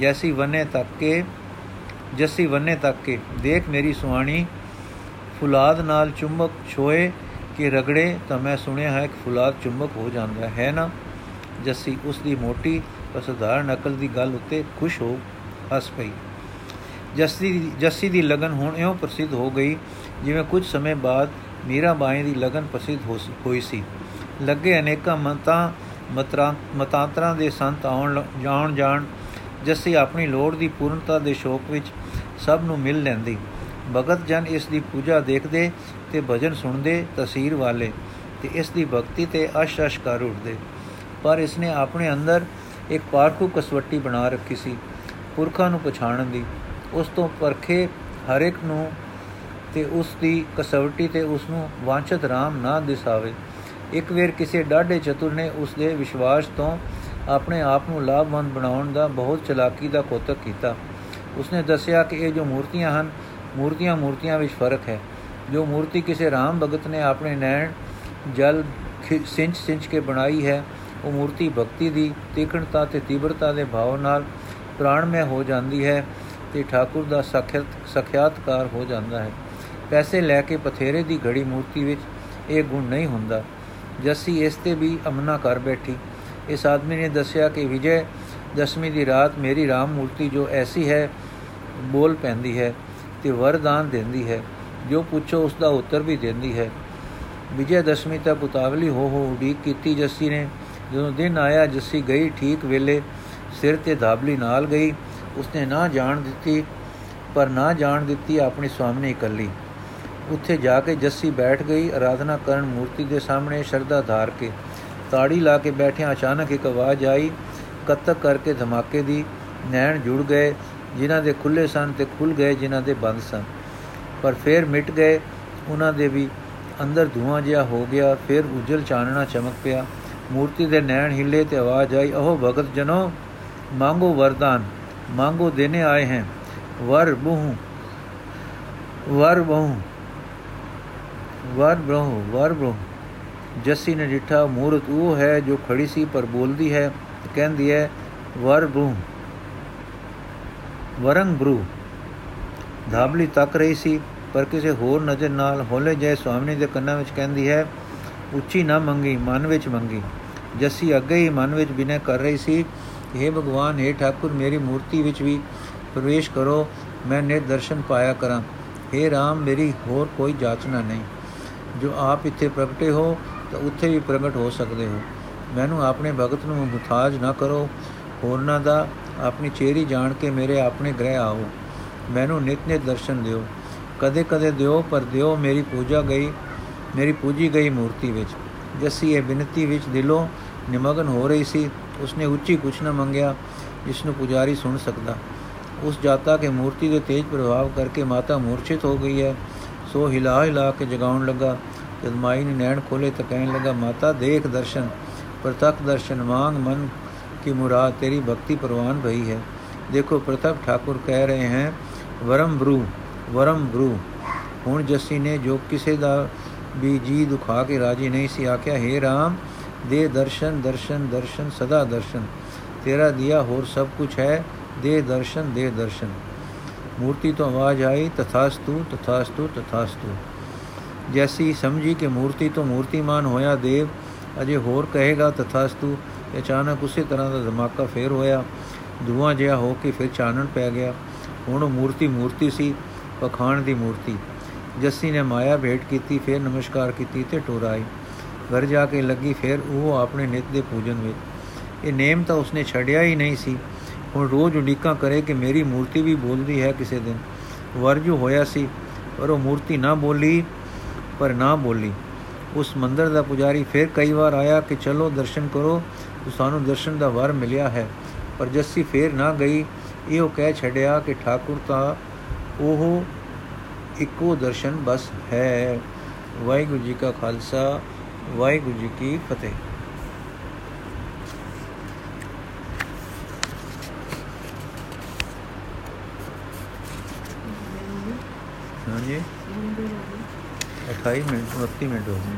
ਜੈਸੀ ਵਨੇ ਤੱਕ ਕੇ ਜੱਸੀ ਵੰਨੇ ਤੱਕ ਕੇ, ਦੇਖ ਮੇਰੀ ਸੁਆਣੀ ਫੁਲਾਦ ਨਾਲ ਚੁੰਬਕ ਛੋਏ ਕਿ ਰਗੜੇ, ਤਾਂ ਮੈਂ ਸੁਣਿਆ ਹੈ ਕਿ ਫੁਲਾਦ ਚੁੰਬਕ ਹੋ ਜਾਂਦਾ ਹੈ ਨਾ? ਜੱਸੀ ਉਸ ਦੀ ਮੋਟੀ ਪਰ ਸਧਾਰਨ ਅਕਲ ਦੀ ਗੱਲ ਉੱਤੇ ਖੁਸ਼ ਹੋ ਹੱਸ ਪਈ। ਜੱਸੀ ਜੱਸੀ ਦੀ ਲਗਨ ਹੁਣ ਇਉਂ ਪ੍ਰਸਿੱਧ ਹੋ ਗਈ ਜਿਵੇਂ ਕੁਝ ਸਮੇਂ ਬਾਅਦ ਮੀਰਾ ਬਾਈ ਦੀ ਲਗਨ ਪ੍ਰਸਿੱਧ ਹੋਈ ਸੀ। ਲੱਗੇ ਅਨੇਕਾਂ ਮੰਤਾਂ ਮਤਾਂਤਰਾਂ ਦੇ ਸੰਤ ਆਉਣ ਜਾਣ ਜਾਣ ਜੱਸੀ ਆਪਣੀ ਲੋੜ ਦੀ ਪੂਰਨਤਾ ਦੇ ਸ਼ੌਕ ਵਿੱਚ ਸਭ ਨੂੰ ਮਿਲ ਲੈਂਦੀ। ਭਗਤ ਜਨ ਇਸ ਦੀ ਪੂਜਾ ਦੇਖਦੇ ਤੇ ਭਜਨ ਸੁਣਦੇ ਤਸਵੀਰ ਵਾਲੇ ਤੇ ਇਸ ਦੀ ਭਗਤੀ ਤੇ ਅਸ਼ ਅਸ਼ ਕਰ ਉੱਠਦੇ। ਪਰ ਇਸਨੇ ਆਪਣੇ ਅੰਦਰ ਇੱਕ ਪਾਰਖੂ ਕਸਵੱਟੀ ਬਣਾ ਰੱਖੀ ਸੀ, ਪੁਰਖਾਂ ਨੂੰ ਪਛਾਣਨ ਦੀ। ਉਸ ਤੋਂ ਪਰਖੇ ਹਰ ਇੱਕ ਨੂੰ ਤੇ ਉਸ ਦੀ ਕਸਵੱਟੀ ਤੇ ਉਸ ਨੂੰ ਵਾਂਛਤ ਰਾਮ ਨਾ ਦਿਸਾਵੇ। ਇੱਕ ਵੇਰ ਕਿਸੇ ਡਾਢੇ ਚਤੁਰ ਨੇ ਉਸ ਦੇ ਵਿਸ਼ਵਾਸ ਤੋਂ ਆਪਣੇ ਆਪ ਨੂੰ ਲਾਭਵੰਦ ਬਣਾਉਣ ਦਾ ਬਹੁਤ ਚਲਾਕੀ ਦਾ ਕੋਤਕ ਕੀਤਾ। ਉਸਨੇ ਦੱਸਿਆ ਕਿ ਇਹ ਜੋ ਮੂਰਤੀਆਂ ਹਨ, ਮੂਰਤੀਆਂ ਮੂਰਤੀਆਂ ਵਿੱਚ ਫ਼ਰਕ ਹੈ। ਜੋ ਮੂਰਤੀ ਕਿਸੇ ਰਾਮ ਭਗਤ ਨੇ ਆਪਣੇ ਨੈਣ ਜਲ ਸਿੰਚ ਸਿੰਚ ਕੇ ਬਣਾਈ ਹੈ, ਉਹ ਮੂਰਤੀ ਭਗਤੀ ਦੀ ਤੀਖਣਤਾ ਤੇ ਤੀਬਰਤਾ ਦੇ ਭਾਵ ਨਾਲ ਪ੍ਰਾਣਮय ਹੋ ਜਾਂਦੀ ਹੈ ਤੇ ਠਾਕੁਰ ਦਾ ਸਖਿਆਤ ਸਖਿਆਤਕਾਰ ਹੋ ਜਾਂਦਾ ਹੈ। ਪੈਸੇ ਲੈ ਕੇ ਪਥੇਰੇ ਦੀ ਘੜੀ ਮੂਰਤੀ ਵਿੱਚ ਇਹ ਗੁਣ ਨਹੀਂ ਹੁੰਦਾ। ਜੱਸੀ ਇਸ ਤੇ ਵੀ ਅਮਨਾ ਕਰ ਬੈਠੀ। ਇਸ ਆਦਮੀ ਨੇ ਦੱਸਿਆ ਕਿ ਵਿਜੇ ਦਸ਼ਮੀ ਦੀ ਰਾਤ ਮੇਰੀ ਰਾਮ ਮੂਰਤੀ ਜੋ ਐਸੀ ਹੈ, ਬੋਲ ਪੈਂਦੀ ਹੈ ਤੇ ਵਰਦਾਨ ਦਿੰਦੀ ਹੈ। ਜੋ ਪੁੱਛੋ ਉਸ ਦਾ ਉੱਤਰ ਵੀ ਦਿੰਦੀ ਹੈ। ਵਿਜੇ ਦਸ਼ਮੀ ਤੱਕ ਉਤਾਵਲੀ ਹੋ ਹੋ ਉਡੀਕ ਕੀਤੀ ਜੱਸੀ ਨੇ। ਜਦੋਂ ਦਿਨ ਆਇਆ, ਜੱਸੀ ਗਈ ਠੀਕ ਵੇਲੇ, ਸਿਰ ਤੇ ਧਾਬਲੀ ਨਾਲ ਗਈ। ਉਸਨੇ ਨਾ ਜਾਣ ਦਿੱਤੀ, ਪਰ ਨਾ ਜਾਣ ਦਿੱਤੀ ਆਪਣੀ ਸਵਾਮੀ ਇਕੱਲੀ। ਉੱਥੇ ਜਾ ਕੇ ਜੱਸੀ ਬੈਠ ਗਈ ਆਰਾਧਨਾ ਕਰਨ ਮੂਰਤੀ ਦੇ ਸਾਹਮਣੇ ਸ਼ਰਧਾ ਧਾਰ ਕੇ। ਤਾੜੀ ਲਾ ਕੇ ਬੈਠਿਆ ਅਚਾਨਕ ਇੱਕ ਆਵਾਜ਼ ਆਈ, ਕੱਤਕ ਕਰਕੇ ਧਮਾਕੇ ਦੀ ਨੈਣ ਜੁੜ ਗਏ, ਜਿਨ੍ਹਾਂ ਦੇ ਖੁੱਲੇ ਸਨ ਤੇ ਖੁੱਲ ਗਏ, ਜਿਨ੍ਹਾਂ ਦੇ ਬੰਦ ਸਨ। ਪਰ ਫੇਰ ਮਿਟ ਗਏ, ਉਹਨਾਂ ਦੇ ਵੀ ਅੰਦਰ ਧੂਆਂ ਜਿਹਾ ਹੋ ਗਿਆ, ਫਿਰ ਉਜਲ ਚਾਨਣਾ ਚਮਕ ਪਿਆ। ਮੂਰਤੀ ਦੇ ਨੈਣ ਹਿੱਲੇ ਤੇ ਆਵਾਜ਼ ਆਈ ਉਹ ਭਗਤ ਜਨੋ, ਮੰਗੋ ਵਰਦਾਨ, ਮੰਗੋ ਦੇਨੇ ਆਏ ਹਨ ਵਰ ਬਹੁ ਵਰ ਬਹੁ ਵਰ ਬਹੁ ਵਰ ਬਹੁ। ਜੱਸੀ ਨੇ ਡਿਠਾ ਮੂਰਤ ਉਹ ਹੈ ਜੋ ਖੜੀ ਸੀ ਪਰ ਬੋਲਦੀ ਹੈ ਕਹਿੰਦੀ ਹੈ ਵਰ ਬ੍ਰਹੂ ਵਰੰਗ ਬ੍ਰੂ ਧਾਬਲੀ ਤੱਕ ਰਹੀ ਸੀ ਪਰ ਕਿਸੇ ਹੋਰ ਨਜ਼ਰ ਨਾਲ ਹੋਲੇ ਜੈ ਸੁਆਮੀ ਦੇ ਕੰਨਾਂ ਵਿੱਚ ਕਹਿੰਦੀ ਹੈ ਉੱਚੀ ਨਾ ਮੰਗੀ ਮਨ ਵਿੱਚ ਮੰਗੀ ਜੱਸੀ ਅੱਗੇ ਹੀ ਮਨ ਵਿੱਚ ਬਿਨੈ ਕਰ ਰਹੀ ਸੀ हे ਭਗਵਾਨ हे ਠਾਕੁਰ ਮੇਰੀ ਮੂਰਤੀ ਵਿੱਚ ਵੀ ਪ੍ਰਵੇਸ਼ ਕਰੋ ਮੈਂ ਨੇ ਦਰਸ਼ਨ ਪਾਇਆ ਕਰਾਂ हे RAM ਮੇਰੀ ਹੋਰ ਕੋਈ ਜਾਚਨਾ ਨਹੀਂ ਜੋ ਆਪ ਇੱਥੇ ਪ੍ਰਗਟੇ ਹੋ ਤਾਂ ਉੱਥੇ ਵੀ ਪ੍ਰਗਟ ਹੋ ਸਕਦੇ ਹੋ। ਮੈਨੂੰ ਆਪਣੇ ਭਗਤ ਨੂੰ ਮੁਤਾਜ ਨਾ ਕਰੋ। ਹੋਰਨਾਂ ਦਾ ਆਪਣੀ ਚੇਰੀ ਜਾਣ ਕੇ ਮੇਰੇ ਆਪਣੇ ਗ੍ਰਹਿ ਆਓ। ਮੈਨੂੰ ਨਿਤ ਨਿਤ ਦਰਸ਼ਨ ਦਿਓ। ਕਦੇ ਕਦੇ ਦਿਓ ਪਰ ਦਿਓ ਮੇਰੀ ਪੂਜਾ ਗਈ, ਮੇਰੀ ਪੂਜੀ ਗਈ ਮੂਰਤੀ ਵਿੱਚ। ਜੱਸੀ ਇਹ ਬਿਨਤੀ ਵਿੱਚ ਦਿਲੋਂ ਨਿਮਗਨ ਹੋ ਰਹੀ ਸੀ। ਉਸਨੇ ਉੱਚੀ ਕੁਛ ਨਾ ਮੰਗਿਆ, ਜਿਸ ਨੂੰ ਪੁਜਾਰੀ ਸੁਣ ਸਕਦਾ। ਉਸ ਜਾਤਾ ਕੇ ਮੂਰਤੀ ਦੇ ਤੇਜ ਪ੍ਰਭਾਵ ਕਰਕੇ ਮਾਤਾ ਮੂਰਛਿਤ ਹੋ ਗਈ ਹੈ। ਸੋ ਹਿਲਾ ਹਿਲਾ ਕੇ ਜਗਾਉਣ ਲੱਗਾ। ਜਦ ਮਾਈ ਨੇ ਨੈਣ ਖੋਲੇ ਤਾਂ ਕਹਿਣ ਲੱਗਾ, ਮਾਤਾ, ਦੇਖ ਦਰਸ਼ਨ, ਪ੍ਰਤੱਖ ਦਰਸ਼ਨ ਮੰਗ ਮਨ ਕੀ ਮੁਰਾਦ, ਤੇਰੀ ਭਗਤੀ ਪ੍ਰਵਾਨ ਭਈ ਹੈ। ਦੇਖੋ ਪ੍ਰਤਾਪ ਠਾਕੁਰ ਕਹਿ ਰਹੇ ਹੈ, ਵਰਮ ਬਰੂ ਵਰਮ ਬਰੂ ਹੁਣ ਜੱਸੀ ਨੇ ਜੋ ਕਿਸੇ ਦਾ ਵੀ ਜੀ ਦੁਖਾ ਕੇ ਰਾਜੀ ਨਹੀਂ ਸੀ, ਆਖਿਆ हे RAM ਦੇ ਦਰਸ਼ਨ ਦਰਸ਼ਨ ਦਰਸ਼ਨ, ਸਦਾ ਦਰਸ਼ਨ। ਤੇਰਾ ਦਿਆ ਹੋਰ ਸਭ ਕੁਝ ਹੈ, ਦੇ ਦਰਸ਼ਨ ਦੇ ਦਰਸ਼ਨ। ਮੂਰਤੀ ਤੋਂ ਆਵਾਜ਼ ਆਈ, ਤਥਾਸਤੂ ਤਥਾਸਤੂ ਤਥਾਸਤੂ। ਜੈਸੀ ਸਮਝੀ ਕਿ ਮੂਰਤੀ ਤੋਂ ਮੂਰਤੀਮਾਨ ਹੋਇਆ ਦੇਵ ਅਜੇ ਹੋਰ ਕਹੇਗਾ ਤਥਾਸਤੂ ਅਚਾਨਕ ਉਸੇ ਤਰ੍ਹਾਂ ਦਾ ਧਮਾਕਾ ਫੇਰ ਹੋਇਆ ਧੂਆਂ ਜਿਹਾ ਹੋ ਕੇ ਫਿਰ ਚਾਨਣ ਪੈ ਗਿਆ ਹੁਣ ਉਹ ਮੂਰਤੀ ਮੂਰਤੀ ਸੀ ਪਖਾਣ ਦੀ ਮੂਰਤੀ ਜੱਸੀ ਨੇ ਮਾਇਆ ਭੇਟ ਕੀਤੀ ਫਿਰ ਨਮਸਕਾਰ ਕੀਤੀ ਤੇ ਟੋਰਾਈ ਘਰ ਜਾ ਕੇ ਲੱਗੀ ਫਿਰ ਉਹ ਆਪਣੇ ਨਿਤ ਦੇ ਪੂਜਨ ਵਿੱਚ ਇਹ ਨੇਮ ਤਾਂ ਉਸਨੇ ਛੱਡਿਆ ਹੀ ਨਹੀਂ ਸੀ ਹੁਣ ਰੋਜ਼ ਉਡੀਕਾਂ ਕਰੇ ਕਿ ਮੇਰੀ ਮੂਰਤੀ ਵੀ ਬੋਲਦੀ ਹੈ ਕਿਸੇ ਦਿਨ ਵਰਜੂ ਹੋਇਆ ਸੀ ਪਰ ਉਹ ਮੂਰਤੀ ਨਾ ਬੋਲੀ ਪਰ ਨਾ ਬੋਲੀ। ਉਸ ਮੰਦਰ ਦਾ ਪੁਜਾਰੀ ਫਿਰ ਕਈ ਵਾਰ ਆਇਆ ਕਿ ਚਲੋ ਦਰਸ਼ਨ ਕਰੋ, ਤੋ ਸਾਨੂੰ ਦਰਸ਼ਨ ਦਾ ਵਰ ਮਿਲਿਆ ਹੈ। ਪਰ ਜੱਸੀ ਫੇਰ ਨਾ ਗਈ। ਇਹੋ ਕਹਿ ਛੱਡਿਆ ਕਿ ਠਾਕੁਰ ਤਾਂ ਉਹ ਇੱਕੋ ਦਰਸ਼ਨ ਬਸ ਹੈ। ਵਾਹਿਗੁਰੂ ਜੀ ਕਾ ਖਾਲਸਾ, ਵਾਹਿਗੁਰੂ ਜੀ ਕੀ ਫਤਿਹ। ਹਾਂਜੀ। 28 ਮਿੰਟ 29 ਮਿੰਟ ਹੋ ਗਏ।